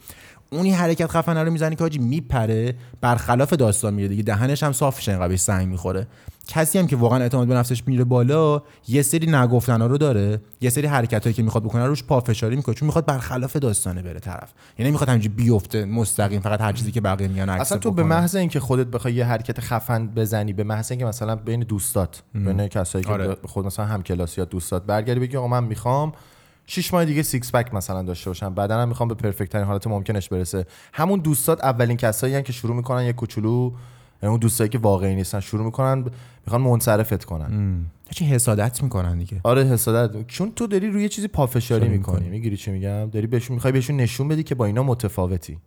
اونی حرکت خفنه رو می‌زنی که حاجی میپره برخلاف داستان میره. دیگه دهنش هم صاف میشه انقدر سنگ می‌خوره. کسی هم که واقعا اعتماد به نفسش میره بالا یه سری نگفتنا رو داره. یه سری حرکتایی که می‌خواد بکنه روش پافشاری می‌کنه چون می‌خواد برخلاف داستانه بره طرف. یعنی می‌خواد همینجوری بیفته مستقیم فقط هر چیزی که بقیه میگن اصلا تو به محض اینکه خودت بخوای یه حرکت خفن بزنی به محض اینکه مثلا بین دوستات بین کسایی که آره. خود مثلا هم کلاسی یا دوستات برگردی بگی آقا من می‌خوام شش ماه دیگه six pack مثلا داشته باشم بعدا هم می‌خوام به perfect ترین حالت ممکنش برسه. همون دوستات اولین کسایی هن که شروع می‌کنن یه کوچولو یعنی اون دوستایی که واقعی نیستن شروع می‌کنن می‌خوان منصرفت کنن. چی حسادت می‌کنن دیگه. آره حسادت. چون تو داری روی چیزی پافشاری فشاری می‌کنی. می‌کنی. می‌گیری چی میگم؟ داری بهشون می‌خوای بهشون نشون بدی که با اینا متفاوتی.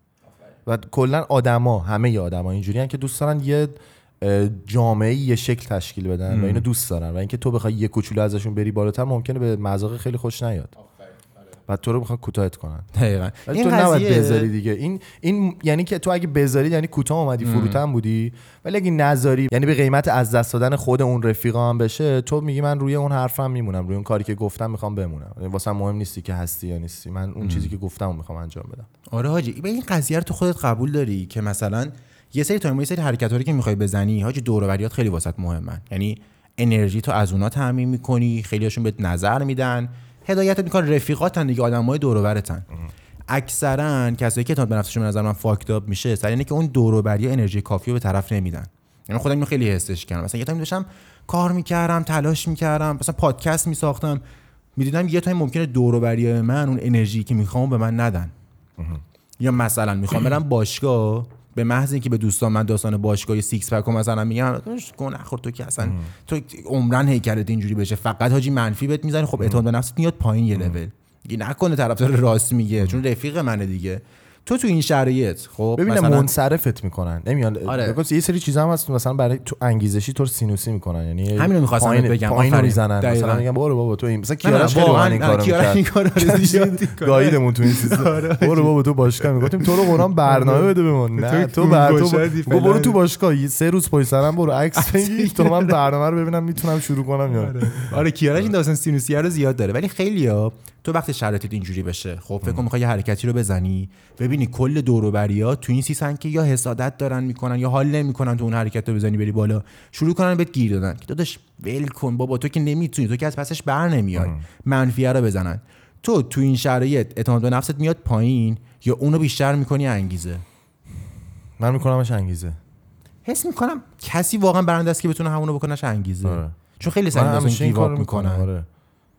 و کلا آدما همه ی آدما اینجوری که دوست دارن یه جامعه یه شکل تشکیل بدن و اینو دوست دارن و اینکه تو بخوای یه کوچولو ازشون بری بالاتر ممکنه به مذاق خیلی خوش نیاد. و تو رو می‌خوان کوتاهت کنن. دقیقا. ولی تو نباید بذاری دیگه. این این یعنی که تو اگه بذاری یعنی کوتاه اومدی فروتن بودی. ولی اگه نذاری یعنی به قیمت از دست دادن خود اون رفیقا هم بشه تو میگی من روی اون حرفم میمونم روی اون کاری که گفتم می‌خوام بمونم. یعنی واسه مهم نیستی که هستی یا نیستی. من اون چیزی که گفتم رو می‌خوام انجام بدم. آره حاجی این قضیه رو تو خودت قبول داری که مثلا یه سری تایم یه سری حرکتاری که می‌خوای بزنی حاجی دور و بریات خیلی واسط مهمن. یعنی انرژی تو از اونا تامین می‌کنی خیلیاشون بهت نظر میدن. هدایتت می‌کنن رفیقاتن دیگه آدمای دور و برتن اکثرا کسایی که اعتماد به نفسشون به نظر من fucked up میشه سر اینه که اون دور و بری انرژی کافی رو به طرف نمیدن. یعنی خودم اینو خیلی حسش کردم. مثلا یه تایم داشتم کار می‌کردم تلاش می‌کردم مثلا پادکست میساختم. می‌دیدم یه تایم ممکنه دور و بری من اون انرژی که می‌خوام به من ندن. یا مثلا می‌خوام برم باشگاه به محض اینکه به دوستان من داستان باشگاه six pack مثلا میگم گوه نخور تو که اصلا تو عمرن هیکلت اینجوری بشه. فقط حاجی منفی بهت می‌زنی خب اعتماد به نفست میاد پایین یه لول دیگه نکنه طرفدار راست میگه چون رفیق منه دیگه. تو تو این شرایط خب ببینم مثلا منصرفت می‌کنن نمیان آره. آره. یه سری چیزا هم هست مثلا برای تو انگیزشی تو سینوسی می‌کنن یعنی همینو می‌خواستم بهت بگم. پایین. می‌زنن. مثلا میگم برو بابا تو این مثلا کیارش خیلی واقعاً، این کارو <laughs> می‌کرد. گاییدمون تو این <laughs> سیستم برو بابا تو باشگاه می‌گفتیم تو رو قرآن <laughs> برنامه بده بهمون نه تو بر تو برو. تو باشگاه سه روز پشت سرم برو عکس بگیر تو من برنامه رو ببینم می‌تونم شروع کنم یا. آره کیارش این داستان سینوسیه رو زیاد داره ولی خیلیا تو وقتی شرایطت اینجوری بشه. خب فکر کن می‌خوای یه حرکتی رو بزنی ببینی کل دور و بریا تو این سیسن که یا حسادت دارن می‌کنن یا حال نمی‌کنن تو اون حرکت رو بزنی بری بالا. شروع کنن بهت گیر دادن. که داداش ول کن بابا تو که نمی‌تونی تو که از پسش بر نمیای منفیه رو بزنن. تو تو این شرایط اعتماد به نفست میاد پایین یا اونو بیشتر می‌کنی انگیزه؟ من میکنمش انگیزه. حس می‌کنم کسی واقعا برنده است که بتونه همونو بکنش انگیزه. آره. چون خیلی داستان همیشه این می‌کنن. آره.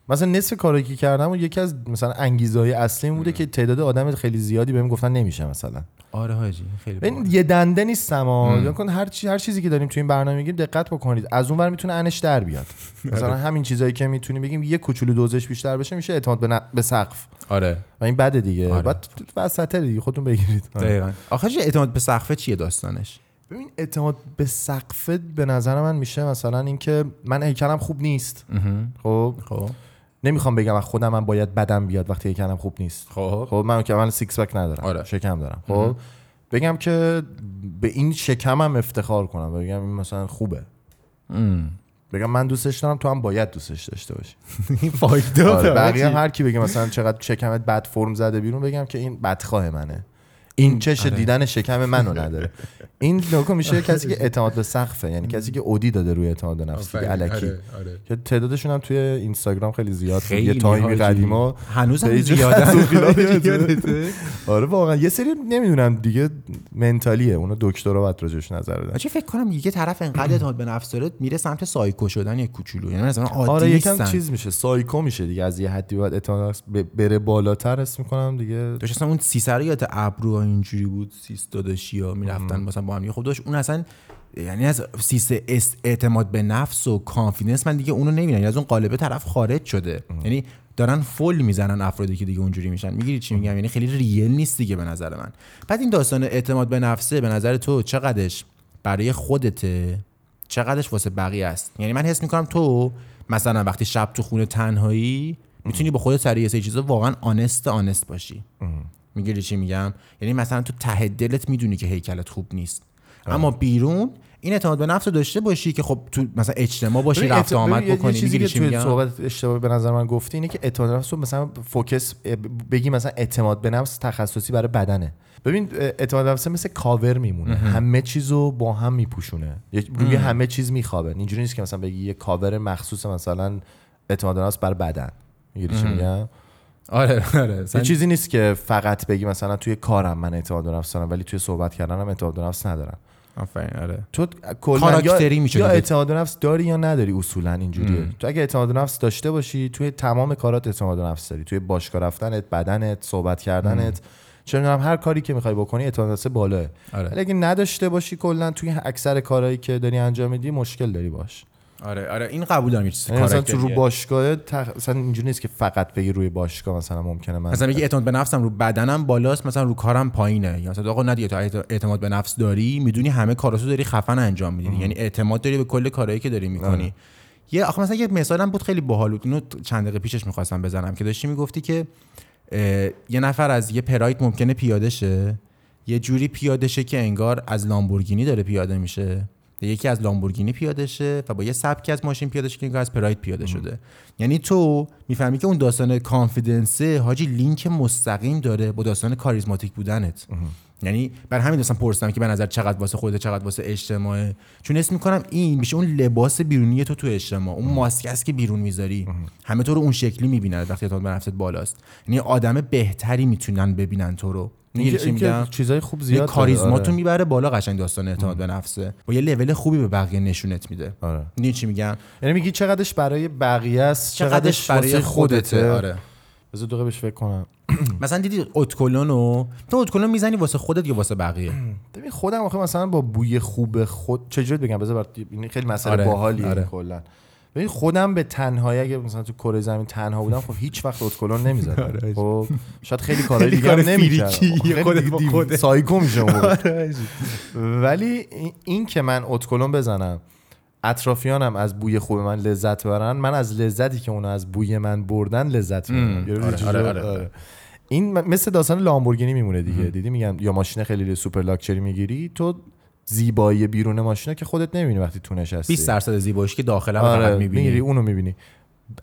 مثلا نصف کاری که کردم و یکی از مثلا انگیزه های اصلی بوده که تعداد آدم خیلی زیادی بهم گفتن نمیشه مثلا. آره حاجی خیلی این. یه دنده نیستم ها یا کن هر چی هر چیزی که داریم تو این برنامه میگیم دقت بکنید. از اون ور می‌تونه انش در بیاد. <laughs> مثلا همین چیزایی که می‌تونیم بگیم یه کوچولو دوزش بیشتر بشه میشه اعتماد به, ن- به سقف. آره. و این بده دیگه. آره. بعد وسط دیگه خودتون بگیرید. دقیقا. آخه اعتماد به سقفه چیه داستانش؟ ببین اعتماد به سقف به نظر من میشه مثلا اینکه من هیکلم خوب نیست. خب؟ خب. نمی‌خوام بگم از خودم من باید بدم بیاد وقتی هیکلم خوب نیست. خب. خب من که من سیکس پک ندارم. آره. شکم دارم. خب بگم که به این شکمم افتخار کنم و بگم این مثلا خوبه. بگم من دوستش دارم تو هم باید دوستش داشته باشی. این فایده آره، بقیه هر کی بگه مثلا چقدر شکمت بد فرم زده بیرون بگم که این بدخواه منه. این چش آره. دیدن شکم منو نداره. این نوکو میشه کسی که اعتماد به سقفه یعنی کسی که اودی داده روی اعتماد به نفس دیگه الکی. آره، آره. که تعدادشون هم توی اینستاگرام خیلی زیاد. خیلی یه تایمی. قدیما هنوز هم یادته؟ <laughs> آره. واقعا. یه سری نمی‌دونم دیگه منتالیه. اونو دکترا باید راجعش نظر بدن. آجی فکر کنم یه طرف انقدر اعتماد به نفس داره میره سمت سایکو شدن یک کوچولو. یعنی مثلا عادی آره یکم. چیز میشه. سایکو میشه دیگه. از یه حدی باید اعتماد به نفس ب- بره بالاتر اسم می‌کنم دیگه. داشت اصلا اون سی سر یادت ابرو اینجوری بود سیس داداشی ها می‌رفتن مثلا با هم. خب داشت. اون اصلا یعنی از سیس اس- اعتماد به نفس و کانفیدنس من دیگه اونو نمی‌بینم. یعنی از اون قالب طرف خارج شده. یعنی دارن فول می‌زنن افرادی که دیگه اونجوری میشن. می‌گیری چی میگم؟ یعنی خیلی ریل نیست دیگه به نظر من. بعد این داستان اعتماد به نفسه به نظر تو چقدرش برای خودته؟ چقدرش واسه بقیه است؟ یعنی من حس می‌کنم تو مثلا وقتی شب تو خونه تنهایی می‌تونی با خودت سر یه سری چیزا واقعا honest honest باشی. می‌گیری چی میگم؟ یعنی مثلا تو ته دلت می‌دونی که هیکلت خوب نیست. اما بیرون این اعتماد به نفس داشته باشی که خب تو مثلا اجتماع باشی رفت آمد بکنی یه چیزی که توی صحبت اشتباه به نظر من گفتی اینه که اعتماد به نفس مثلا focus بگی مثلا اعتماد به نفس تخصصی برای بدنه. ببین اعتماد به نفس مثل کاور میمونه. همه چیزو با هم میپوشونه. روی همه چیز میخوابه. اینجوری نیست که مثلا بگی یه کاور مخصوص مثلا اعتماد به نفس برای بدن. می‌گیری چی میگم؟ آره آره اصلا چیزی نیست که فقط بگی مثلا توی کارم من اعتماد به نفس دارم ولی توی صحبت کردنم اعتماد به نفس ندارم. آفرین آره. تو کلا کاراکتری یا, یا. اعتماد به نفس داری یا نداری اصولا اینجوریه. تو اگه اعتماد به نفس داشته باشی توی تمام کارات اعتماد به نفس داری. توی باشگاه رفتنت بدنت صحبت کردنت. چه می‌دونم هر کاری که می‌خوای بکنی اعتماد نفس بالاه. آره. ولی اگه نداشته باشی کلا توی اکثر کارهایی که داری انجام میدی مشکل داری باش. آره آره این قبول دارم یه چیز یعنی مثلا تو رو. باشگاه تق... مثلا اینجوری نیست که فقط بگی روی باشگاه مثلا ممکنه من مثلا میگه اعتماد به نفسم رو بدنم بالاست مثلا رو کارم پایینه. یا مثلا آقا نه دیگه تو اعت- اعتماد به نفس داری می‌دونی همه کاراتو داری خفن انجام میدی یعنی اعتماد داری به کل کارهایی که داری می‌کنی. یه آخه مثلا یه مثالم بود خیلی باحال بود. اینو چند دقیقه پیشش می‌خواستم بزنم که داشتی می‌گفتی که یه نفر از یه پراید ممکنه پیاده شه یه جوری پیاده شه که انگار از لامبورگینی داره پیاده میشه. یکی از لامبورگینی پیاده شه و با یه سبکی از ماشین پیاده شه که از پراید پیاده شده. یعنی تو می‌فهمی که اون داستان کانفیدنسه حاجی لینک مستقیم داره با داستان کاریزماتیک بودنت. یعنی بر همین داستان پرسیدم که به نظر چقدر واسه خودت چقدر واسه اجتماع چون اسم می‌کنم این میشه اون لباس بیرونی تو تو اجتماع. اون ماسک است که بیرون می‌ذاری. همه تو رو اون شکلی می‌بینن وقتی اعتماد به بالاست. یعنی آدم بهتری می‌تونن ببینن تو رو. می‌گیری چی میگم چیزای خوب زیاد داره، کاریزما تو آره. می‌بره بالا قشنگ داستان اعتماد به نفسه. و یه لول خوبی به بقیه نشونت میده. آره. می‌دونی چی میگم؟ یعنی میگی چقدرش برای بقیه است چقدرش برای خودته. آره. بذار دقیقه بهش فکر کنم. <clears throat> مثلا دیدی اتکلونو تو اتکلون می‌زنی واسه خودت یا واسه بقیه؟ <clears throat> ببین خودم آخه مثلا با بوی خوب خود چجوری بگم؟ بذار خیلی مسئله آره، باحالیه آره. کلا. ببین خودم به تنهایی اگه مثلا تو کره زمین تنها بودم خب هیچ وقت اتکلون نمی‌زدم خب شاید خیلی <laughs> کارهای دیگه هم نمی‌کردم. خودت. سایکو <laughs> اون موقع. ولی این- که من اتکلون بزنم اطرافیانم از بوی خوب من لذت ببرن من از لذتی که اونا از بوی من بردن لذت می‌برم. یعنی آره، آره، آره. این مثل داستان لامبورگینی میمونه دیگه دیدی میگن یا ماشین خیلی سوپر لاکچری می‌گیری تو زیبایی بیرون ماشینه که خودت نمی‌بینی وقتی تو نشستی. 20 درصد زیباییش که داخل هم آره می‌بینی. اونو می‌بینی.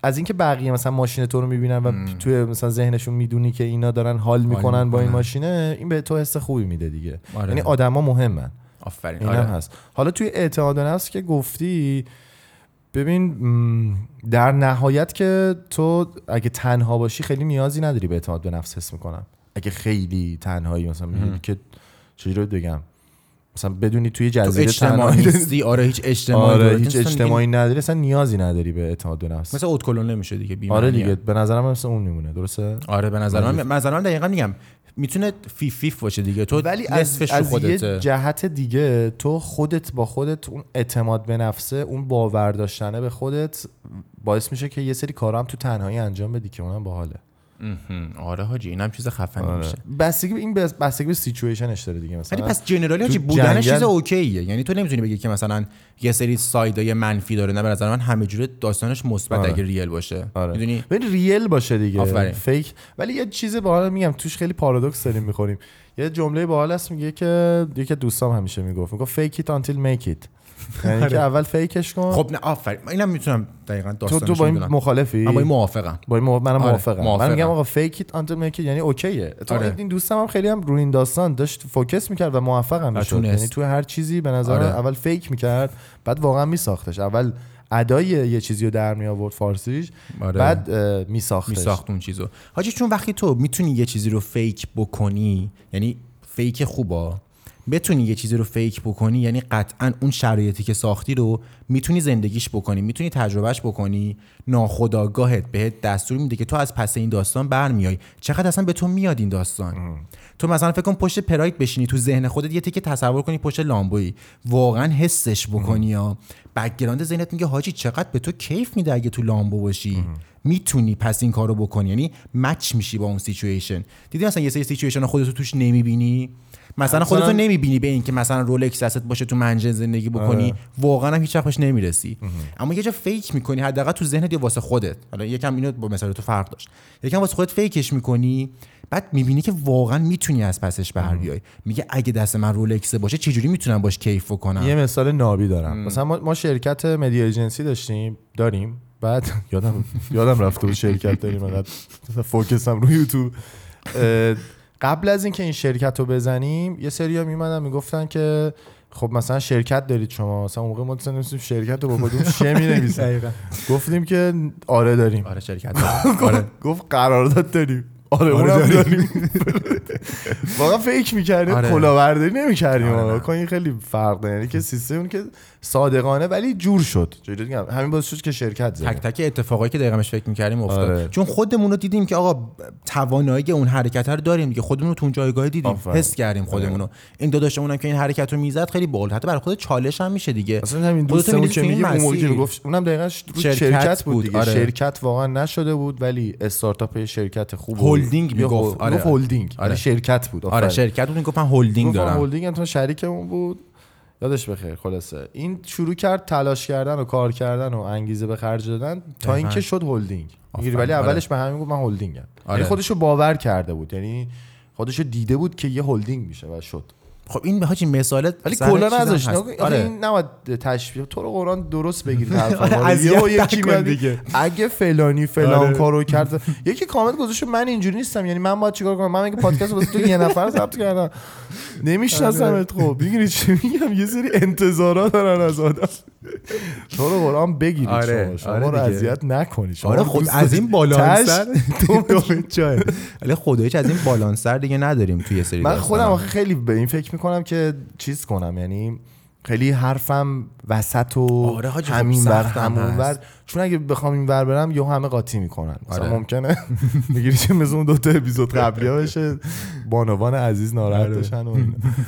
از اینکه بقیه مثلا ماشین تو رو می‌بینن و توی مثلا ذهنشون می‌دونی که اینا دارن حال می‌کنن با این. ماشینه این به تو حس خوبی میده دیگه. آره. یعنی آدما مهمن. آفرین. این آره. هم هست. حالا توی اعتماد به نفس که گفتی ببین در نهایت که تو اگه تنها باشی خیلی نیازی نداری به اعتماد به نفس حس می‌کنم اگه خیلی تنهایی مثلا میگی که چجوری بگم؟ مثلا بدونی توی تو جزیره اجتماعی تنهایی نیستی. آره هیچ اجتماعی آره هیچ اجتماعی نداری. اصلا نیازی نداری به اعتماد به نفس. مثل اتکلون نمیشه دیگه بی‌معنیه. آره دیگه به نظرم مثل اون میمونه درسته؟ آره به نظر من به نظر من دقیقا میگم می‌تونه فیف فیف باشه دیگه. تو ولی از, از یه جهت دیگه تو خودت با خودت اون اعتماد به نفسه اون باور داشتنه به خودت باعث میشه که یه سری کارا هم تو تنهایی انجام بدی که اونم باحاله. آره حاجی اینم چیز خفنی آره. میشه. بستگی به این بس- بستگی به situation ش داره دیگه مثلا. ولی پس generally حاجی تو بودنش جنگل- چیز OK یه. یعنی تو نمی‌تونی بگی که مثلا یه سری side ای منفی داره. نه به نظر من همه جوره داستانش مثبت آره. اگه real باشه. آره. می‌دونی؟ ببین real باشه دیگه. آفرین. fake ولی یه چیز باحال میگم توش خیلی پارادوکس داریم می‌خوریم. یه جمله باحال هست میگه که یکی دوستام همیشه می‌گفت. می‌گفت fake it until make it. یعنی که اول fake ش کن خب نه آفرین اینم می‌تونم دقیقاً تو داستانش تو با این می‌دونم مخالفی با این موافقم با این. منم آره، موافقم من موافقم. میگم آقا fake it until make یعنی OK یه تو آره. این دوستم هم خیلی هم روی این داستان داشت focus می‌کرد و موفق هم می‌شد. یعنی تو هر چیزی به نظر آره. اول fake می‌کرد بعد واقعا میساختش اول ادای یه چیزی رو در می آورد فارسیش آره. بعد میساختش میساخت اون چیزو حاجی چون وقتی تو می‌تونی یه چیزی رو فیک بکنی یعنی فیک خوبا بتونی یه چیزی رو فیک بکنی یعنی قطعا اون شرایطی که ساختی رو می‌تونی زندگیش بکنی می‌تونی تجربهش بکنی ناخداگاهت بهت دستور میده که تو از پس این داستان برمیای. چقدر اصلا به تو میاد این داستان؟ تو مثلا فکر کن پشت پراید بشینی تو ذهن خودت یه تیکه تصور کنی پشت لامبویی. واقعا حسش بکنی یا background ذهنت میگه حاجی چقدر به تو کیف میده اگه تو لامبو باشی. می‌تونی پس این کارو بکنی. یعنی match میشی با اون سیچویشن دیدی مثلا یه سری سیچویشن خودت توش نمی‌بینی؟ مثلا خودتو نمی‌بینی به اینکه مثلا رولکس دستت باشه تو منجل زندگی بکنی آره. واقعا هم هیچ وقت نمی‌رسی. اما یه جا fake می‌کنی حداقل تو ذهنت یا واسه خودت. حالا یکم اینو با مثال تو فرق داشت. یکم واسه خودت fake ش می‌کنی بعد می‌بینی که واقعا می‌تونی از پسش بر بیای. میگه اگه دست من رولکس باشه چجوری می‌تونم باش کیف بکنم؟ یه مثال نابی دارم. مثلا ما, شرکت مدیا ایجنسی داشتیم داریم. بعد <laughs> یادم یادم رفته بود شرکت داریم فوکسم روی یوتیوب. قبل از اینکه این شرکت رو بزنیم یه سری ها میمدن می‌گفتن که خب مثلا شرکت دارید شما مثلا موقع ما مثلا شرکت رو با کدوم شه <laughs> می گفتیم که آره داریم آره شرکت. <laughs> آره گفت قرارداد داریم آره آره اونم داریم. <laughs> واقعا فکر می‌کردیم آره. کلاهبرداری نمی‌کردیم آره، آره. این خیلی فرق داره یعنی که سیستم اون که صادقانه ولی جور شد همین باعث شد که شرکت زدیم تک تک اتفاقایی که دقیقا بهش فکر می‌کردیم افتاد آره. چون خودمون رو دیدیم که آقا توانایی اون حرکت رو داریم دیگه خودمون رو تو اون جایگاه دیدیم آفرین. حس کردیم خودمون رو این داداشمون هم که این حرکت رو می‌زد خیلی بول حتی برای خود چالش هم میشه دیگه اصلا همین دوستمون که میگه اون که. می‌گفت اونم دقیقا شرکت شرکت, بود دیگه آره. شرکت واقعا نشده بود ولی استارتاپ شرکت خوب. هلدینگ می‌گفت. آره. گفت هلدینگ آره. آره شرکت بود آره. شرکت بود گفت من هلدینگ گفت دارم هلدینگ هم تو شریکمون بود یادش بخیر خلاصه. این شروع کرد تلاش کردن و کار کردن و انگیزه به خرج دادن تا. اینکه شد هلدینگ می‌گیری؟ ولی آره. اولش به همین گفت من هلدینگم آره. یعنی خودشو باور کرده بود. یعنی خودشو دیده بود که یه هلدینگ میشه و شد. خب این به حاجی مثالت ولی کلا نذاشت. آره. آره. این نباید تشبیه تو رو قرآن درست آره، <laughs> حرفا. یکی دیگه. اگه فلانی فلان آره. کارو کرد یکی کامنت گذاشت من اینجوری نیستم. یعنی من باید چیکار کنم؟ من میگه پادکست واسه تو یه نفر ضبط کردم. <laughs> نمیشناسمت. خب می‌گیری چی میگم؟ یه سری انتظارات دارن از آدم. تو رو قرآن بگیرید آره، شما شما آره رو. اذیت نکنید شما آره خود از این بالانسر <laughs> <laughs> ولی خداییش از این بالانسر دیگه نداریم توی سری من. خودم آخه خیلی به این فکر می‌کنم که چیز کنم یعنی خیلی حرفم وسط و آره خب همین سختم همون هست. چون اگه بخوام این ور برم یه همه قاطی می‌کنن. آره. ممکنه <laughs> می‌گیری چه مثل اون دوتا اپیزود <laughs> قبلی ها بشه. بانوان عزیز ناراحت آره. بشن و.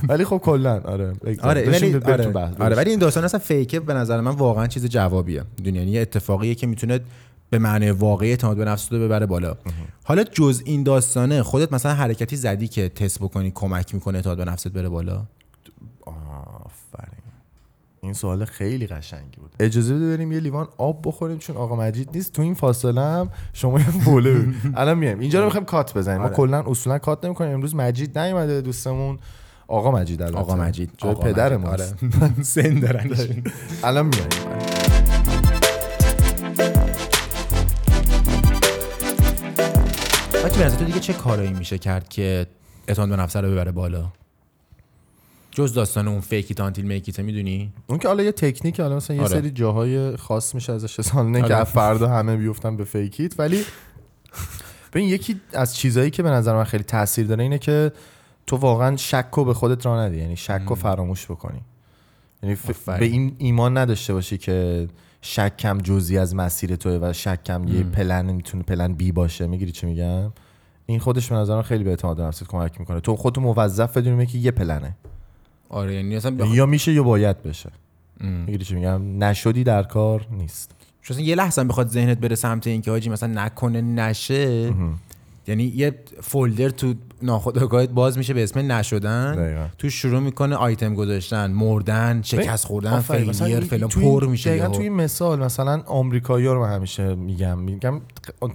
ولی خب کلا آره. آره ولی آره. آره ولی این داستان اصلا فیکه به نظر من واقعا چیز جوابیه. یعنی یه اتفاقیه که می‌تونه به معنی واقعی اعتماد به نفس رو ببره بالا. حالا جز این داستانه خودت مثلا حرکتی زدی که تست بکنی کمک می‌کنه اعتماد به نفست بره بالا؟ این سوال خیلی قشنگی بود. اجازه بده بریم یه لیوان آب بخوریم چون آقا مجید نیست. تو این فاصله هم شما یه بوله. الان میایم. اینجا رو می‌خوایم کات بزنیم. ما آره. کلا اصولا کات نمی‌کنیم. امروز مجید نیومده دوستمون. آقا مجید البته. آقا مجید. جای آقا پدر آره. <laughs> سن دارن. <laughs> الان میایم. بچه به تو دیگه چه کارایی میشه کرد که اعتماد به نفس رو ببره بالا؟ جز داستان اون فیکی تانتیل میکیته می‌دونی؟ اون که حالا یه تکنیک حالا مثلا یه آره. سری جاهای خاص میشه ازش حساب نه که آره. از فردا همه بیفتن به فیکیت ولی ببین یکی از چیزهایی که به نظر من خیلی تاثیر داره اینه که تو واقعا شک رو به خودت را ندی. یعنی شک رو فراموش بکنی. یعنی ف-. به این ایمان نداشته باشی که شکم جزی از مسیر توه و شکم یه پلن می‌تونه پلن بی باشه. می‌گیری چی میگم؟ این خودش به نظر من خیلی به اعتماد نفست کمک می‌کنه. تو خودتو موظف بدونی که یه پلنه. آره یعنی اصلا بخ... یا میشه یا باید بشه. می‌گیری چی میگم؟ نشدی در کار نیست. چون یه لحظه هم بخواد ذهنت بره سمت اینکه حاجی مثلا نکنه نشه. یعنی یه فولدر تو ناخودآگاهت باز میشه به اسم نشدن. دقیقاً. تو شروع می‌کنه آیتم گذاشتن مردن شکست خوردن فیلیر فلان پر میشه دقیقاً. تو این مثال مثلا آمریکایی‌ها رو من همیشه میگم. میگم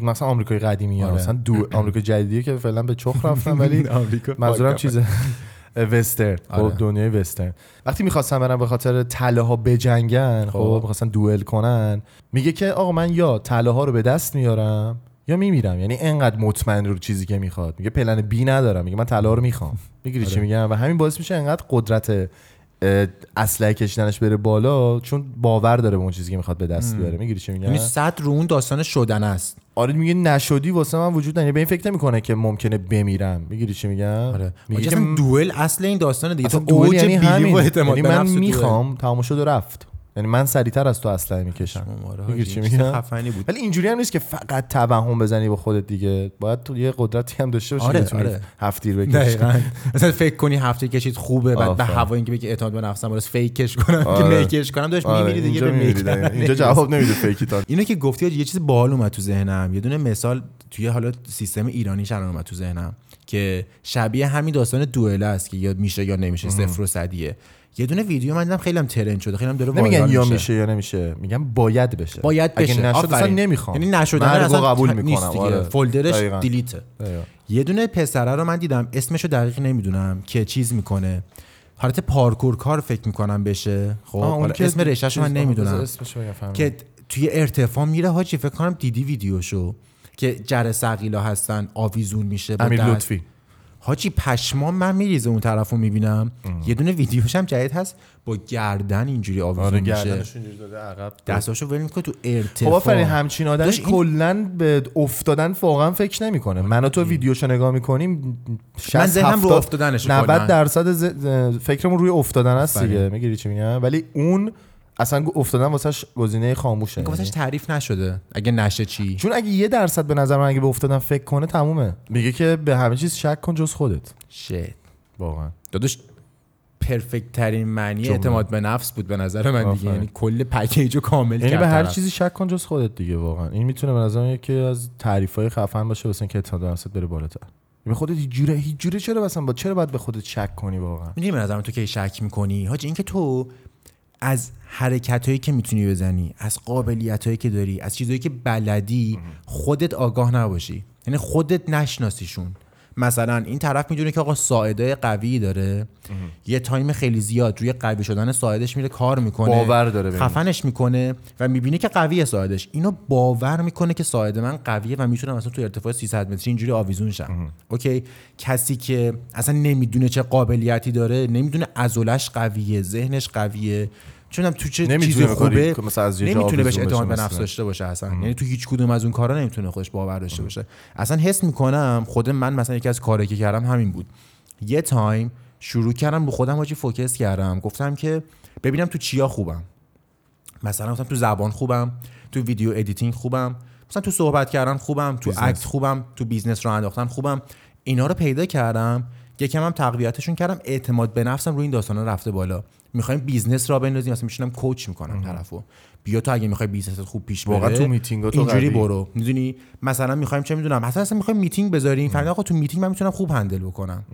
مثلا آمریکای قدیمی ها آره. مثلا دو <clears throat> آمریکا جدیدی که فعلا به چخ رفتن <laughs> ولی منظورم چیزه؟ وسترن خب آره. دنیای وسترن. وقتی می‌خواستن برن به خاطر طله ها بجنگن خب خب. می‌خواستن دوئل کنن میگه که آقا من یا طله ها رو به دست میارم یا میمیرم. یعنی انقدر مطمئن رو چیزی که می‌خواد. میگه پلن بی ندارم. میگه من طلا رو می‌خوام. می‌گیری چی آره. میگم؟ و همین باعث میشه انقدر قدرت اسلحه کشیدنش بره بالا چون باور داره به اون چیزی که می‌خواد به دست بیاره. می‌گیری چی میگم؟ یعنی صد رو اون داستان شدن است. آره میگه نشدی واسه من وجود نداره. به این فکر نمی‌کنه که ممکنه بمیرم. می‌گیری چی میگم؟ آره. میگه که اصلا دوئل اصل این داستان دیگه. اصلا تو دوئل اوج یعنی همین. یعنی من. می‌خوام و رفت. یعنی من سریعتر از تو اسلحه می‌کشم. حاجی، چی میگم؟ خفنی بود. ولی اینجوری هم نیست که فقط توهم بزنی با خودت دیگه. باید تو یه قدرتی هم داشته باشی آره، که آره. هفت تیر بکشی. مثلا <laughs> فکر کنی هفته کشید خوبه بعد به. هوا اینکه بگی اعتماد به نفسم واسه فیکش کنم که آره. میکش کنم داشت آره، میمیری دیگه اینجا به. اینجا <laughs> جواب نمیده فیکی تا. اینو که گفتی یه چیز باحال اومد تو ذهنم. یه دونه مثال توی حالا سیستم ایرانی الان اومد تو ذهنم که شبیه همین داستان دوئل است که یا میشه یا نمیشه صفر و صدیه. یه دونه ویدیو من دیدم خیلی هم ترند شده خیلی هم داره وایرال یا میشه. یا نمیشه میگن باید بشه باید بشه اگه نشد اصلا. نمی‌خوام یعنی مرگو اصلا قبول می‌کنم آره. فولدرش دقیقاً. دیلیته دقیقاً. یه دونه پسره رو من دیدم اسمشو دقیق نمی‌دونم که چیز می‌کنه حالت پارکور کار فکر می‌کنم بشه خب اون اسم رشتهش من نمی‌دونم. که توی ارتفاع میره حاجی فکر کنم دیدی ویدیوشو که جر سقیلا هستن آویزون میشه امیر. لطفی حاجی پشمام من میریزه اون طرفو می‌بینم. یه دونه ویدیوش هم جدید هست با گردن اینجوری آویزون آره میشه. گردنش اینجوری داده عقب. دستاشو ول می‌کنه تو خب ارتفاع آفرین همچین آدمی کلا به افتادن واقعا فکر نمی‌کنه. من تو ویدیوشو نگاه می‌کنیم 60 من ذهنم رو 70 افتادنشه 90 کلاً. درصد ز- فکرمون روی افتادن است آفرین. دیگه. می‌گیری چی میگم؟ ولی اون اصلا افتادن واسش گزینه خاموشه. واسش. تعریف نشده. اگه نشه چی؟ چون اگه یه درصد به نظر من اگه به افتادن فکر کنه تمومه. میگه که به همه چیز شک کن جز خودت. شت واقعا. داداش پرفکت ترین معنی جمله. اعتماد به نفس بود به نظر من دیگه. یعنی کل پکیج رو کامل یعنی به هر طرف. چیزی شک کن جز خودت دیگه واقعا. این می‌تونه به نظر من یکی از تعریف های خفن باشه واسه اینکه اعتماد به نفست بره بالاتر. به خودت هیچ جوره هیچ جوره چرا مثلا با چرا باید به خودت شک کنی واقعا؟ می‌دونی به نظرم تو کی شک می‌کنی؟ حاجی اینکه تو از حرکت هایی که می‌تونی بزنی از قابلیت هایی که داری از چیزهایی که بلدی خودت آگاه نباشی. یعنی خودت نشناسیشون. مثلا این طرف می‌دونه که آقا ساعدای قوی داره. یه time خیلی زیاد روی قوی شدن ساعدش میره کار می‌کنه باور داره. خفنش می‌کنه و می‌بینه که قویه ساعدش. اینو باور می‌کنه که ساعد من قویه و می‌تونم مثلا تو ارتفاع 300 متری اینجوری آویزون شم. OK؟ کسی که اصلا نمی‌دونه چه قابلیتی داره نمی‌دونه عضلش قویه ذهنش قویه. چونم تو چه به کاری خوبه نمی‌تونه بهش اعتماد به نفس. داشته باشه اصلا. یعنی تو هیچ کدوم از اون کارا نمی‌تونه خودش باور داشته باشه. اصلا حس می‌کنم خود من مثلا یکی از کارهایی که کردم همین بود. یه time شروع کردم رو خودم حاجی focus کردم. گفتم که ببینم تو چیا خوبم. مثلا گفتم تو زبان خوبم تو video editing خوبم. مثلا تو صحبت کردن خوبم تو. act خوبم تو business رو انداختن خوبم. اینا رو پیدا کردم. یکم هم تقویتشون کردم. اعتماد به نفسم روی این داستانا رفته بالا. می‌خوایم business را بندازیم. مثلا میشینم coach می‌کنم طرفو. بیا تو اگه می‌خوای business ت خوب پیش بره واقعا تو میتینگا تو اینجوری. برو. می‌دونی؟ مثلا می‌خوایم چه می‌دونم؟ مثلا اصلا می‌خوایم میتینگ بذاریم. فهمیدم آقا تو میتینگ من می‌تونم خوب handle بکنم.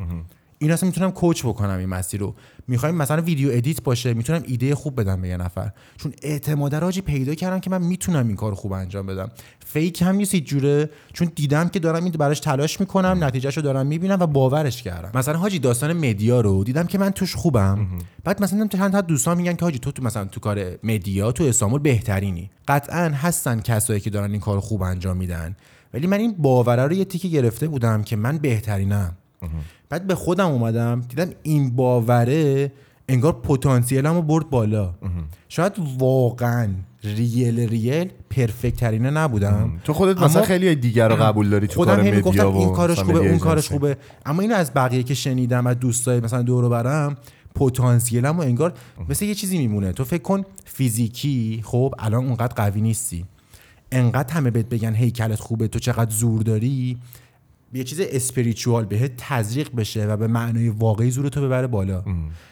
این اصلا می‌تونم coach بکنم این مسیر رو. می‌خوایم مثلا video edit باشه می‌تونم ایده خوب بدم به یه نفر. چون اعتماد راجی پیدا کردم که من می‌تونم این کار خوب انجام بدم. فیک هم نیست جوره. چون دیدم که دارم این براش تلاش می‌کنم نتیجهشو دارم می‌بینم و باورش کردم. مثلا حاجی داستان مدیا رو دیدم که من توش خوبم. بعد مثلا چند تا دوستان میگن که حاجی تو تو مثلا تو کار مدیا تو استانبول بهترینی. قطعا هستن کسایی که دارن این کار خوب انجام میدن. ولی من این باوره رو یه تیکه گرفته بودم که من بهترینم. بعد به خودم اومدم دیدم این باوره انگار پتانسیلم رو برد بالا. شاید واقعا ریل ریل پرفکت ترینه نبودم. تو خودت مثلا خیلی دیگر رو قبول داری تو خودم کار و این کارش خوبه اون کارش. خوبه. اما اینو از بقیه که شنیدم از دوستای مثلا دور و برم پتانسیلم و انگار مثل یه چیزی میمونه. تو فکر کن فیزیکی خب الان اونقدر قوی نیستی. انقدر همه بهت بگن هیکلت خوبه تو چقدر زور داری. یه چیز اسپریچوال بهت تزریق بشه و به معنای واقعی زور تو ببره بالا.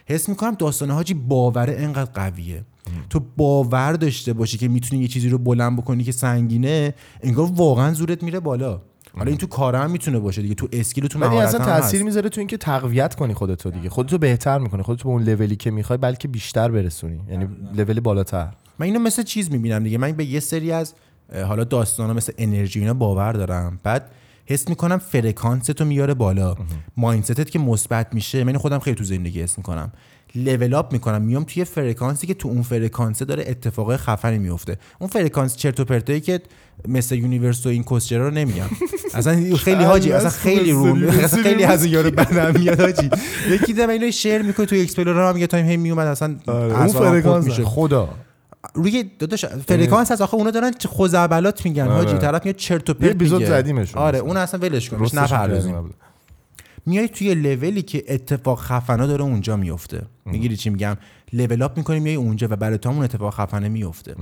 حس می‌کنم داستان حاجی باوره انقدر قویه. تو باور داشته باشی که می‌تونی یه چیزی رو بلند بکنی که سنگینه انگار واقعا زورت میره بالا. حالا این تو کار هم می‌تونه باشه دیگه تو اسکیل تو مهارت اصلا تاثیر. می‌ذاره تو اینکه تقویت کنی خودتو دیگه. خودتو بهتر می‌کنی خودتو به اون لولی که می‌خوای بلکه بیشتر برسونی. یعنی لول بالاتر. من اینو مثل چیز می‌بینم دیگه. من به یه سری از حالا داستانا مثل انرژی اینا باور دارم. بعد حس می‌کنم فرکانس تو میاره بالا. mindset ت که مثبت میشه من خودم خیلی تو زندگی حس می‌کنم. level up می‌کنم میام توی فرکانسی که تو اون فرکانس داره اتفاق خفنی میفته اون فرکانس چرت و پرتایی که مثل universe و این کسشرا رو نمیگم. <laughs> اصلا خیلی حاجی اصلا خیلی رو اصلا خیلی از یارو بدم میاد حاجی. یکی دم اینو share می‌کنه تو explore هم یه time هی میومد اصلا آره، اون فرکانس. خدا. روی داداش فرکانس هست آخه اونا دارن خزعبلات میگن آره. حاجی طرف میاد چرت و پرت میگه. زدیمشون آره. اون اصلا ولش کن نپردازیم. میای توی لولی که اتفاق خفنا داره اونجا میفته می‌گیری چی میگم؟ لول اپ می‌کنی میای اونجا و برای تو اون اتفاق خفنه میفته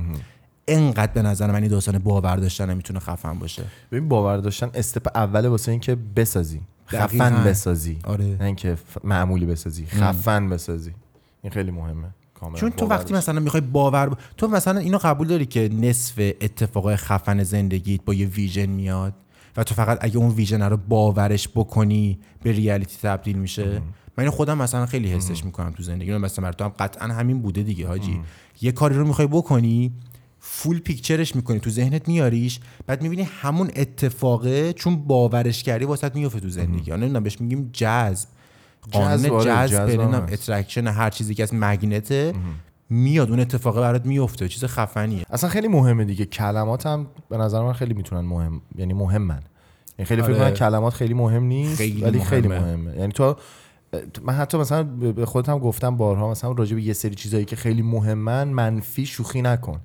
انقدر به نظر من این داستان باور داشتن می‌تونه خفن باشه. ببین باور داشتن استپ اوله واسه اینکه بسازی. خفن بسازی. آره. نه اینکه معمولی بسازی. خفن بسازی. این خیلی مهمه. کاملا چون تو وقتی. مثلا می‌خوای باور ب- تو مثلا اینو قبول داری که نصف اتفاقای خفن زندگیت با یه ویژن میاد و تو فقط اگه اون vision رو باورش بکنی به reality تبدیل میشه؟ من خودم مثلا خیلی حسش می‌کنم تو زندگی. مثلا تو هم قطعا همین بوده دیگه حاجی. یه کاری رو می‌خوای بکنی full picture ش می‌کنی تو ذهنت میاریش بعد می‌بینی همون اتفاقه چون باورش کردی واسط میفته تو زندگی. نمی‌دونم بهش میگیم جذب، قانون جذب نمی‌دونم. attraction هر چیزی که از magnet ه میاد اون اتفاقه برات میفته چیز خفنیه. اصلا خیلی مهمه دیگه. کلمات هم به نظر من خیلی می‌تونن مهم یعنی مهمن. یعنی خیلی فکر آره. کنم کلمات خیلی مهم نیست خیلی ولی خیلی مهمه. مهمه یعنی تو من حتی مثلا به خودت هم گفتم بارها مثلا راجع به یه سری چیزایی که خیلی مهمن منفی شوخی نکن.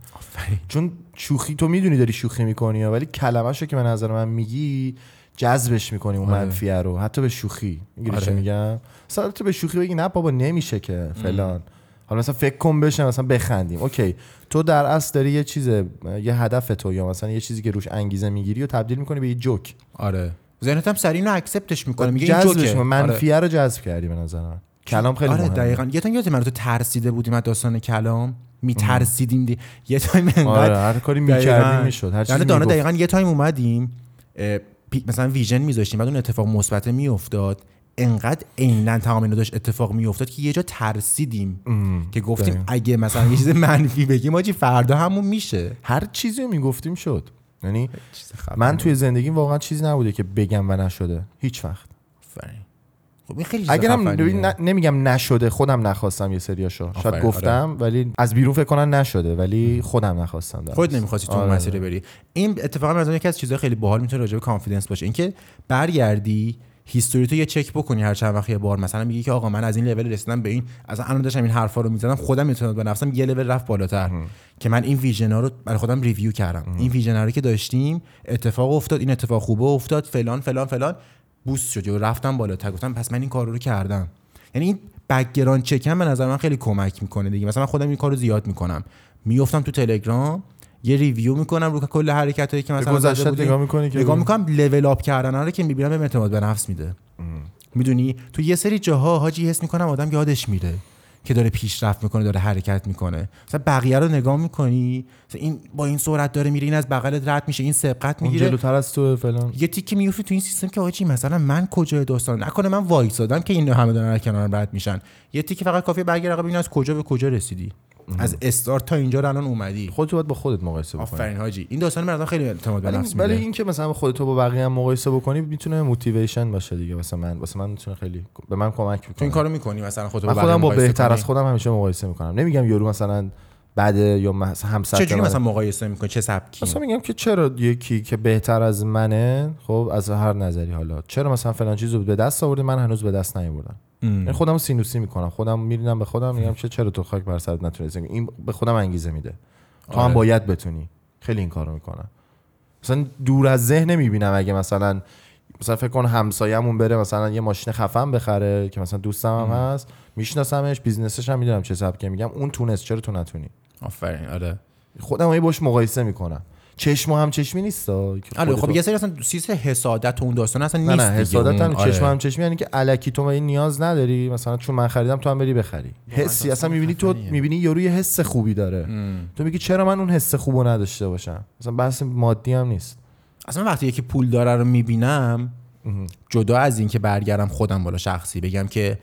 چون شوخی تو می‌دونی داری شوخی می‌کنی ولی کلمه‌شو که به نظر من میگی جذبش می‌کنی اون آره. منفیه رو. حتی به شوخی. می‌گیری چی آره. میگم؟ مثلا تو به شوخی بگی نه بابا نمیشه که فلان. حالا مثلا فکر کن بشه مثلا بخندیم. اوکی. تو در اصل داری یه چیز یه هدف تو یا مثلا یه چیزی که روش انگیزه می‌گیری و تبدیل می‌کنی به یه جوک. آره. ذهنت هم سریع اینو accept ش می‌کنه. میگه این جذبش جوکه. آره. منفیه رو جذب کردی به نظر من کلام خیلی آره مهمه. دقیقا. یه time یادت من تو ترسیده بودیم از داستان کلام؟ میترسیدیم دی... یه time آره هر کاری دقیقاً. می‌کردی می‌شد. هر یعنی چیزی می‌گفت. دقیقا یه time اومدیم مثلا vision میذاشتیم بعد اون اتفاق مثبت میافتاد انقدر عینا تمام اینا داشت اتفاق میافتاد که یه جا ترسیدیم که گفتیم دقیقاً. اگه مثلا یه چیز منفی بگیم آجی فردا همون میشه هر چیزی رو می‌گفتیم شد یعنی. من توی زندگیم واقعا چیزی نبوده که بگم و نشده هیچ وقت آفرین. خب این خیلی اگرم نمیگم نشده خودم نخواستم یه سریاشو شاید آفرین، گفتم ولی از بیرون فکر کنم نشده ولی خودم نخواستم در خودت اصل. نمی‌خواستی تو آره. مسیر بری. این اتفاقا از یکی از چیزهای خیلی باحال می‌تونه راجع به کانفیدنس باشه. اینکه برگردی هیستوری تو یه چک بکنی هر چند وقت یه بار. مثلا میگی که آقا من از این لول رسیدم به این از الان داشتم این حرفا رو می‌زدم خودم اعتماد به نفسم یه لول رفت بالاتر. که من این vision ها رو برای خودم review کردم. این vision رو که داشتیم اتفاق افتاد این اتفاق خوبه افتاد فلان فلان فلان. boost شد و رفتم بالاتر گفتم پس من این کار رو کردم. یعنی این background check به نظر من خیلی کمک می‌کنه دیگه. مثلا من خودم این کارو زیاد می‌کنم. میفتم تو تلگرام یه review می‌کنم رو کل حرکت هایی که مثلا گذشته. نگاه می‌کنی که نگاه. می‌کنم level up کردن رو که می‌بینم به اعتماد به نفس میده. می‌دونی؟ تو یه سری جاها حاجی حس می‌کنم آدم یادش میره. که داره پیشرفت می‌کنه داره حرکت می‌کنه. مثلا بقیه رو نگاه می‌کنی این با این سرعت داره میره این از بغلت رد میشه این سبقت می‌گیره. جلوتر از تو فلان یه تیکی میفتی تو این سیستم که آجی مثلا من کجای داستان؟ نکنه من وایسادم که این همه دارن کنارم رد میشن. یه تیکی فقط کافیه برگردی ببینی از کجا به کجا رسیدی. از استارت تا اینجا رو الان اومدی. خودت باید با خودت مقایسه بکنی. آفرین حاجی. این داستان مردم خیلی اعتماد به نفس ولی میده. این که مثلا خودت با بقیه هم مقایسه بکنی می‌تونه موتیویشن باشه دیگه. واسه من واسه من می‌تونه خیلی به من کمک تو این می‌کنه. کارو می‌کنی مثلا خودت من با خودم با بهتر؟ از خودم همیشه مقایسه می‌کنم. نمیگم یارو مثلا بده یا مثلا هم چجوری. مثلا مقایسه می‌کنی؟ چه سبکی؟ مثلا میگم که چرا یکی که بهتر از منه خب از هر نظری حالا. چرا مثلا فلان چیز رو به دست آورده من هنوز به دست نیاوردم. یعنی خودم سینوسی می‌کنم. خودم میرینم به خودم میگم چه چرا تو خاک بر سرت نتونستی این به خودم انگیزه میده. تو هم آره. باید بتونی. خیلی این کارو می‌کنم. مثلا دور از ذهن نمی‌بینم اگه مثلا مثلا فکر کن همسایه‌مون بره مثلا یه ماشین خفن بخره که مثلا دوستم هم هست میشناسمش business ش هم می‌دونم چه سبکه میگم اون تونست چرا تو نتونی؟ آفرین آره. خودم هی باش مقایسه می‌کنم. چشم هم چشمی نیست آره خب یه سری اصلا سیس حسادت و اون داستان اصلا نه نیست نه دیگه. حسادت. هم آره. چشم هم چشمی یعنی که الکی تو این نیاز نداری؟ مثلا چون من خریدم تو هم بری بخری. حسی اصلا می‌بینی تو. می‌بینی یارو یه حس خوبی داره. تو میگی چرا من اون حس خوبو نداشته باشم؟ مثلا بحث مادی هم نیست. اصلا وقتی یکی پول داره رو می‌بینم جدا از این که برگردم خودم بالا شخصی بگم که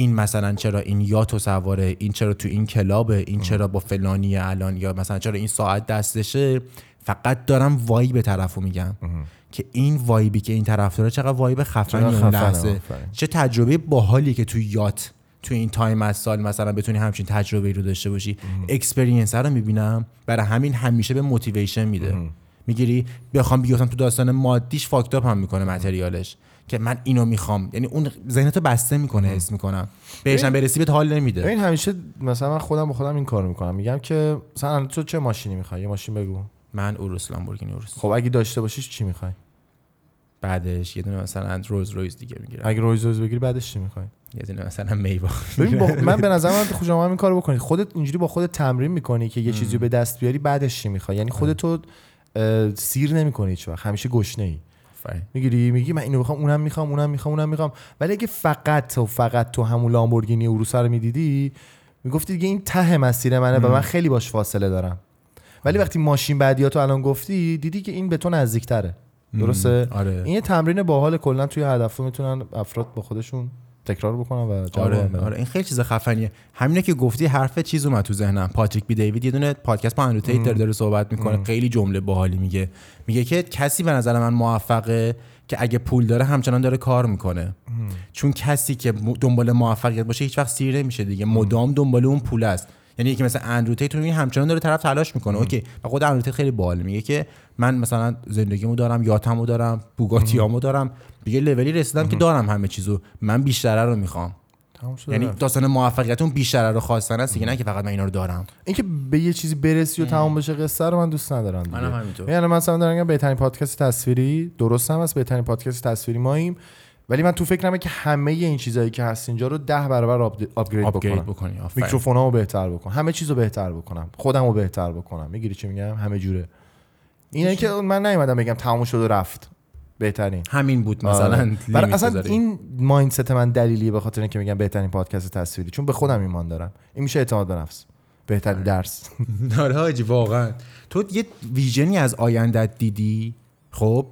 این مثلا چرا این yacht و سواره این چرا تو این کلابه این چرا با فلانی الان یا مثلا چرا این ساعت دستشه؟ فقط دارم vibe طرفو میگم. که این vibe ی که این طرف داره چقدر vibe خفنی اون لحظه. چه تجربه باحالی که تو yacht تو این تایم از سال مثلا بتونی همچین تجربه رو داشته باشی. experience رو می‌بینم. برای همین همیشه بهم motivation میده. می‌گیری بخوام بیفتم تو داستان مادیش فاکتاپ هم می‌کنه متریالش که من اینو می‌خوام. یعنی اون ذهنتو بسته می‌کنه حس می‌کنم. بهشم برسی بهت حال نمیده. ببین همیشه مثلا من خودم با خودم این کارو می‌کنم. میگم که مثلا تو چه ماشینی می‌خوای؟ یه ماشین بگو. من اوروس لامبورگینی اوروس. خب اگه داشته باشیش چی می‌خوای؟ بعدش یه دونه مثلا روز رویز دیگه می‌گیرم. اگه رویز رویز بگیری بعدش چی می‌خوای؟ یه دونه مثلا میوا ببین. <laughs> من به نظر من خوشم هم این کارو بکنید خودت اینجوری با خودت تمرین می‌کنی که یه چیزی به دست بیاری بعدش چی می‌خوای؟ یعنی خودتو اه، سیر نمی‌کنی هیچ وقت همیشه گشنه ای می‌گیری؟ میگی من اینو می‌خوام اونم می‌خوام اونم می‌خوام اونم می‌خوام. ولی اگه فقط و فقط تو همون لامبورگینی اوروسا رو می‌دیدی می‌گفتی دیگه این ته مسیر منه و من خیلی باش فاصله دارم. ولی وقتی ماشین بعدیاتو الان گفتی دیدی که این به تو نزدیکتره. درسته؟ آره. این یه تمرین باحال کلا توی هدف می‌تونن افراد با خودشون تکرار بکنن و جواب آره. آره. این خیلی چیز خفنیه. همینه که گفتی حرف چیز اومد تو ذهنم. پاتریک بی دیوید یه دونه پادکست با اندرو تیت داره, داره صحبت می‌کنه. خیلی جمله باحالی میگه. میگه که کسی به نظر من موفقه که اگه پول داره همچنان داره کار می‌کنه. چون کسی که دنبال موفقیت باشه هیچ وقت سیر نمیشه دیگه. مدام دنبال اون پول است. یعنی یکی مثل اندرو تیت می‌بینی همچنان داره طرف تلاش می‌کنه. اوکی. و خود اندرو خیلی باحال میگه که من مثلا زندگیمو دارم یاتمو دارم بوگاتیامو دارم. دیگه لولی رسیدم که دارم همه چیزو. من بیشتره رو می‌خوام. یعنی. داستان موفقیت اون بیشتر رو خواستن است دیگه نه که فقط من اینا رو دارم. اینکه به یه چیزی برسی و تمام بشه قصه رو من دوست ندارم دیگه. منم همینطور. یعنی مثلا دارم میگم بهترین پادکست تصویری درست هم هست بهترین پادکست تصویری ماییم. ولی من تو فکرمه که همه این چیزایی که هست اینجا رو ده برابر آپگرید بکنم. بکنی. میکروفونامو بهتر بکنم همه چیزو بهتر بکنم. خودمو بهتر بکنم. می‌گیری چی میگم؟ همه جوره. اینه که من نیومدم بگم تموم شد و رفت. بهترین. همین بود آره. مثلا برای اصلا. این مایندست من دلیلیه به خاطر اینکه میگم بهترین پادکست تصویری. چون به خودم ایمان دارم. این میشه اعتماد به نفس. بهترین درس. <laughs> آره حاجی واقعا. تو یه ویژنی از آیندت دیدی؟ خب؟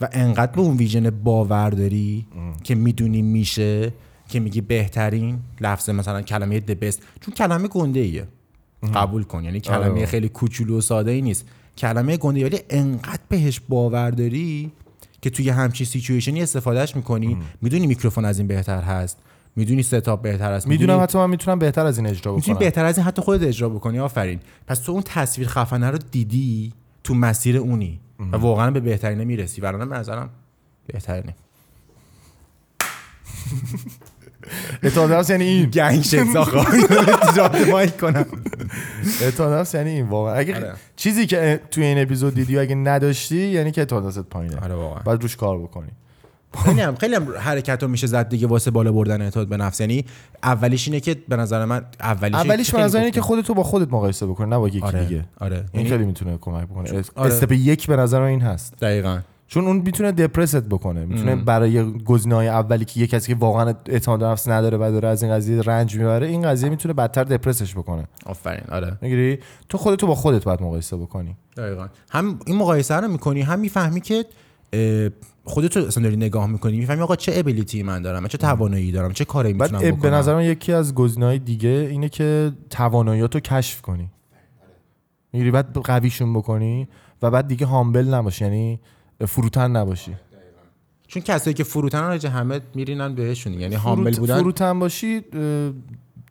و انقدر به اون ویژن باور داری که می‌دونی میشه که میگی بهترین لفظ مثلا کلمه د best. چون کلمه گنده ایه قبول کن. یعنی کلمه آره. خیلی کوچولو و ساده ای نیست. کلمه گنده ولی انقدر بهش باور داری که توی همچین سیچویشنی استفادهش می‌کنی. می‌دونی میکروفون از این بهتر هست. می‌دونی ستاپ بهتر هست می‌دونم حتی من می‌تونم بهتر از این اجرا می‌تونی بکنم. بهتر از این حتی خودت اجرا بکنی. آفرین. پس تو اون تصویر خفنه رو دیدی؟ تو مسیر اونی. و واقعا به بهترینه می‌رسی. ورنه به نظرم بهترینه. <laughs> اعتماد یعنی این. گنگ آقا جاده مایک کنم. اعتماد یعنی این واقعا. اگه آره. چیزی که توی این اپیزود دیدی اگه نداشتی یعنی که اعتماد پایینه. آره واقعا. باید روش کار بکنی. خیلی هم خیلی هم حرکت رو میشه زد دیگه واسه بالا بردن اعتماد به نفس. یعنی اولیش اینه که به نظر من اولیش اولیش به نظر اینه که. خودتو با خودت مقایسه بکنی نه با یکی آره دیگه. آره. این یعنی خیلی می‌تونه کمک بکنه. آره. استپ یک به نظر من این هست. دقیقاً. چون اون می‌تونه دپرست بکنه می‌تونه برای گزینه‌های اولی که یه کسی که واقعا اعتماد به نفس نداره و داره از این قضیه رنج می‌بره این قضیه می‌تونه بدتر دپرسش بکنه. آفرین آره. می‌گیری؟ تو خودتو با خودت باید مقایسه بکنی. دقیقا. هم این مقایسه رو می‌کنی هم می‌فهمی که خودت رو اصلا داری نگاه می‌کنی می‌فهمی آقا چه ابیلیتی من دارم من چه توانایی دارم چه کاری می‌تونم بکنم؟ به نظر من یکی از گزینه‌های دیگه اینه که تواناییاتو کشف کنی. می‌گیری؟ بعد قویشون بکنی و بعد دیگه هامبل نباشی یعنی فروتن نباشی. چون کسایی که فروتن راجع همه میرینن بهشون یعنی فروت- بودن. فروتن باشی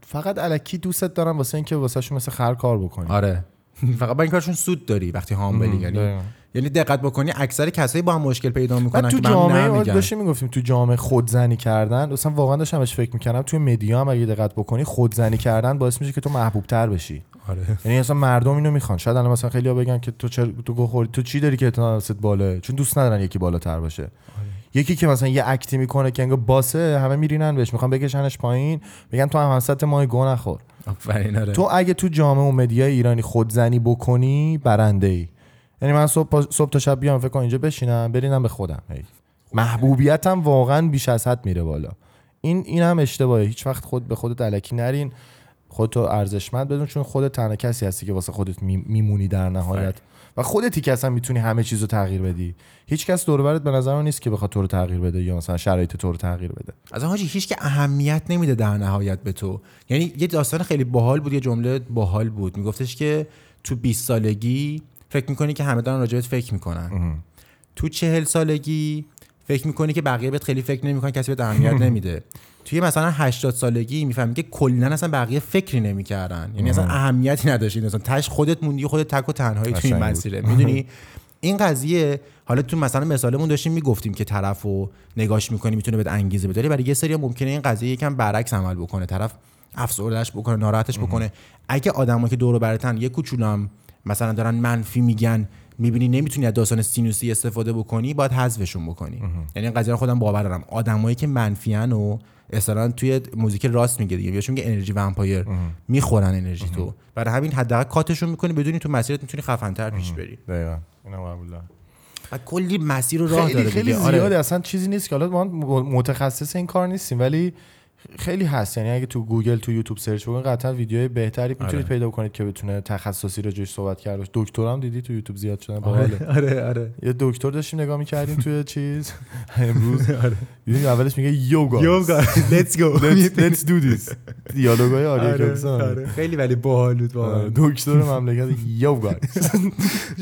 فقط الکی دوستت دارم واسه اینکه واسهشون مثل خر کار بکنی. آره. <laughs> فقط با این کارشون سود داری وقتی هامبلی یعنی. یعنی دقت بکنی اکثر کسایی با هم مشکل پیدا می‌کنن تو جامعه نمیگن. داشتیم می‌گفتیم تو جامعه خودزنی کردن اصلا واقعا داشتم بهش فکر می‌کردم توی مدیا هم اگه دقت بکنی خودزنی کردن باعث میشه که تو محبوب تر بشی. آره. یعنی اصلا مردم اینو می‌خوان. شاید الان مثلا خیلی بگن که تو چر... تو گو خوردی. تو چی داری که اعتماد بالا چون دوست ندارن یکی بالاتر باشه. یکی که مثلا یه اکتی می‌کنه که انگار باسه همه میرینن بهش. می‌خوان بکشنش پایین. بگن تو هم همسط ما گو نخور. آفرین آره. تو اگه تو جامعه و مدیای ایرانی خودزنی بکنی برنده ای یعنی من صبح, صبح تا شب بیام فکر کنم اینجا بشینم برینم به خودم. هی. محبوبیتم واقعا بیش از حد میره بالا. این این هم اشتباهه. هیچ وقت خود به خودت علکی نرین. خودتو ارزشمند بدون چون خودت تنها کسی هستی که واسه خودت می- میمونی در نهایت. و خودتی که اصلا می‌تونی همه چیز رو تغییر بدی. هیچ کس دور به نظر من نیست که بخواد تو رو تغییر بده یا مثلا شرایط تو رو تغییر بده. از حاجی هیچ که اهمیت نمیده در نهایت به تو. یعنی یه داستان خیلی باحال بود یه جمله باحال بود. میگفتش که تو 20 سالگی فکر می‌کنی که همه دارن راجبت فکر می‌کنن. تو 40 سالگی فکر می‌کنی که بقیه بهت خیلی فکر نمی‌کنن کسی بهت اهمیت <laughs> نمیده. توی مثلا 80 سالگی می‌فهمی که کلا اصلا بقیه فکری نمی‌کردن. یعنی اصلا اهمیتی نداشتی مثلا تاش خودت موندی خودت تک و تنهایی توی این. مسیره. می‌دونی؟ این قضیه حالا تو مثلا مثالمون داشتیم می‌گفتیم که طرفو نگاش می‌کنی می‌تونه بهت انگیزه بده. برای یه سری ممکنه این قضیه یکم برعکس عمل بکنه. طرف افسردهش بکنه ناراحتش بکنه. اگه آدمایی که دور و برتن یه کوچولم مثلا دارن منفی میگن می‌بینی نمی‌تونی از داستان سینوسی استفاده بکنی باید حذفشون بکنی. یعنی این قضیه رو خودم باور دارم. آدمایی که منفیان و اصلا توی موزیک راست میگه دیگه بهشون میگه انرژی ومپایر می‌خورن انرژی تو. برای همین حداقل کاتشون می‌کنی بدونی تو مسیرت می‌تونی خفن‌تر پیش بری. دقیقاً. و کلی مسیر و راه خیلی داره خیلی دیگه. آره. زیاده اصلا چیزی نیست که حالا ما متخصص این کار نیستیم ولی خیلی هست. یعنی اگه تو گوگل تو یوتیوب search بکنید قطعا ویدیوهای بهتری می‌تونید آره. پیدا کنید که بتونه تخصصی راجعش صحبت کرده دکترم دیدی تو یوتیوب زیاد شدن؟ باحاله. آره آره. یه دکتر داشتیم نگاه می‌کردیم توی <laughs> چیز. امروز <laughs> دیدیم اولش میگه یوگا. یوگا. Go. Let's, <laughs> let's do this. دیالوگای آره، آره. خیلی ولی باحال بود آره، واقعا دکتر مملکت yo guys.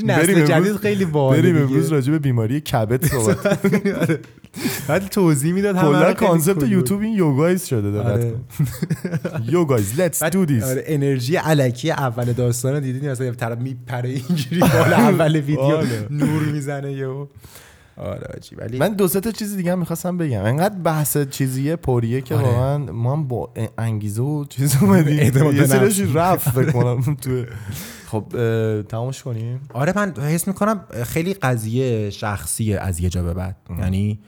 نسل جدید خیلی باحال بریم امروز راجع به بیماری کبد صحبت بعد توضیح می‌داد کلا concept. یوتیوب این yo guys شده دقت آره. <laughs> yo guys do this آره انرژی الکی اول داستان دیدین مثلا یه طرف میپره اینجوری بالا <laughs> اول ویدیو. نور می‌زنه یهو آره ولی من دو تا چیز دیگه هم می‌خواستم بگم انقدر بحث چیزیه پریه که آره. واقعا ما هم با انگیزه و چیز اومدیم <laughs> یه سرش. رفت فکر کنم تو خب اه، تمامش کنیم آره من حس می‌کنم خیلی قضیه شخصیه از یه جا به بعد یعنی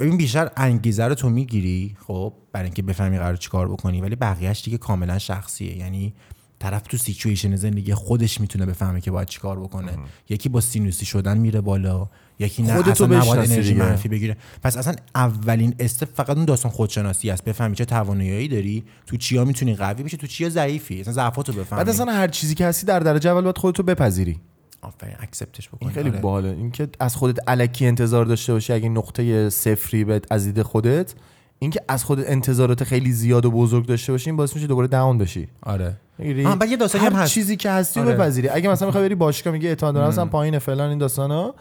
ببین بیشتر انگیزه رو تو می‌گیری خب برای اینکه بفهمی قرار چیکار بکنی ولی بقیهش دیگه کاملا شخصیه. یعنی طرف تو سیچویشن زندگی خودش می‌تونه بفهمه که باید چیکار بکنه. یکی با سینوسی شدن میره بالا یکی نه خودتو اصلا نباید انرژی دیگه. منفی بگیره. پس اصلا اولین step فقط اون داستان خودشناسی است. بفهمی چه توانایی داری تو چیا می‌تونی قوی بشی تو چیا ضعیفی. اصلا ضعفاتو بفهمی. بعد اصلا هر چیزی که هستی در درجه اول باید خودتو بپذیری. آفرین accept ش بکنی این خیلی آره. باحاله اینکه از خودت الکی انتظار داشته باشی اگه نقطه صفری بهت از دید خودت اینکه از خودت انتظارات خیلی زیاد و بزرگ داشته باشی این باعث میشه دوباره داون بشی. آره. بعد یه داستانی هم هست. چیزی که هستی آره. بپذیری. اگه مثلا می‌خوای بری باشگاه میگه اعتماد به نفسم پایینه فلان این داستانا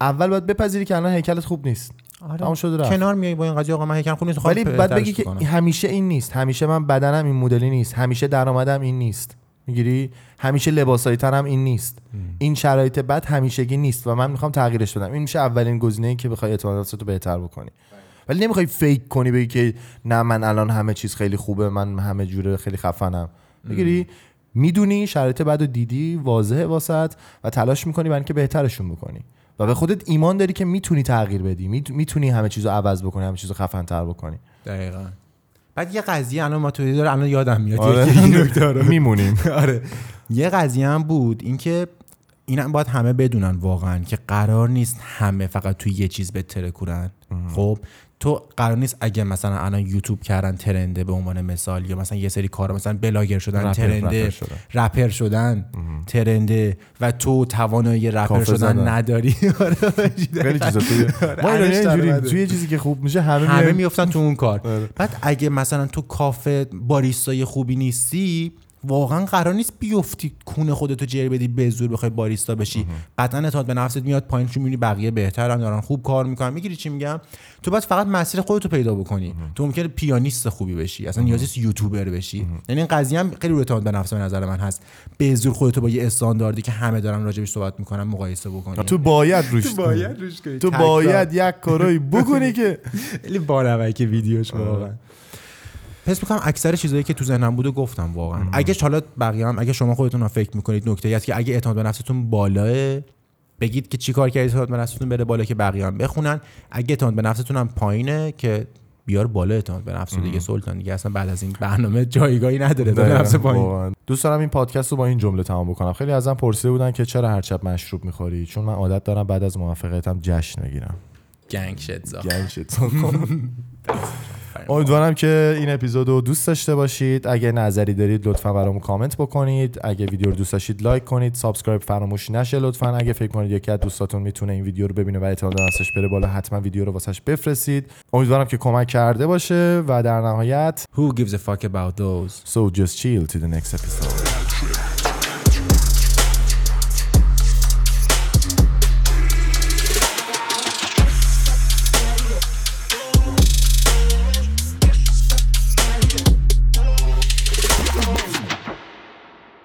اول باید بپذیری که الان هیکلت خوب نیست. تمام شده رفت. کنار میای با این قضیه آقا من هیکل خوب نیست ولی خواهم بعد بگی که. همیشه این نیست. همیشه من بدنم این مدلی نیست. همیشه درآمدم این نیست. می‌گیری؟ همیشه لباسای تنم این نیست. این شرایط بد همیشگی نیست و من می‌خوام تغییرش بدم. این میشه اولین گزینه‌ای که بخوای اعتماد به نفست رو بهتر بکنی. ولی نمی‌خوای فیک کنی بگی که نه من الان همه چیز خیلی خوبه من همه جوره خیلی خفنم. می‌گیری می‌دونی شرایط بد و دیدی واضحه واسط و تلاش می‌کنی برای اینکه بهترشون بکنی. و به خودت ایمان داری که می‌تونی تغییر بدی. میت- می‌تونی همه چیزو عوض بکنی همه چیزو خفن‌تر بکنی. دقیقاً. بعد یه قضیه الان ما تو داره الان یادم میاد. آره. میمونیم. <laughs> آره. یه قضیه هم بود اینکه اینم باید همه بدونن واقعا که قرار نیست همه فقط توی یه چیز بتره کنن خب؟ تو قرار نیست اگه مثلا الان یوتیوب کردن ترنده به عنوان مثال یا مثلا یه سری کارا مثلا بلاگر شدن رپر- ترنده رپر شدن. رپر شدن ترنده و تو توانایی رپر شدن. نداری <laughs> آره، خیلی چیزا توی ما اینجوری اومده. توی چیزی که خوب میشه همه همه میایم میفتن تو اون کار آره. بعد اگه مثلا تو کافه باریستای خوبی نیستی واقعا قرار نیست بیفتی کونه خودتو جر بدی به زور بخوای باریستا بشی. قطعا اعتماد به نفست میاد پایین چون می‌بینی بقیه بهترن دارن خوب کار می‌کنن. می‌گیری چی میگم؟ تو باید فقط مسیر خودتو پیدا بکنی. تو ممکنه پیانیست خوبی بشی اصلا نیازی نیست یوتیوبر بشی. یعنی این قضیه هم خیلی رو اعتماد به نفس به نظر من هست. به زور خودتو با یه استانداردی که همه دارن راجبش صحبت می‌کنن مقایسه بکنی. تو باید روش روش کنی. تو باید یک کارایی بکنی که <laughs> خیلی بانمک ویدیوش واقعا. حس می‌کنم اکثر چیزایی که تو ذهنم بود و گفتم واقعا. اگه حالا بقیه هم اگه شما خودتون هم فکر می‌کنید نکته هست که اگه اعتماد به نفستون بالاه بگید که چی کار کردید اعتماد به نفستون بره بالا که بقیه هم بخونن. اگه اعتماد به نفستون هم پایینه که بیار بالا اعتماد به نفس دیگه. سلطان دیگه اصلا بعد از این برنامه جایگاهی نداره. به نفس پایین. دوست دارم این پادکست رو با این جمله تمام بکنم. خیلی ازم پرسیده بودن که چرا هر شب مشروب می‌خوری؟ چون من عادت دارم بعد از موفقیتم جشن بگیرم. gang شد gang شد. <laughs> امیدوارم که این اپیزود رو دوست داشته باشید. اگه نظری دارید لطفا برامون کامنت بکنید. اگه ویدیو رو دوست داشتید لایک کنید. subscribe فراموش نشه لطفا. اگه فکر کنید یکی از دوستاتون می‌تونه این ویدیو رو ببینه و اعتماد به نفسش بره بالا حتما ویدیو رو واسش بفرستید. امیدوارم که کمک کرده باشه و در نهایت Who gives a fuck about those? So just chill till the next episode.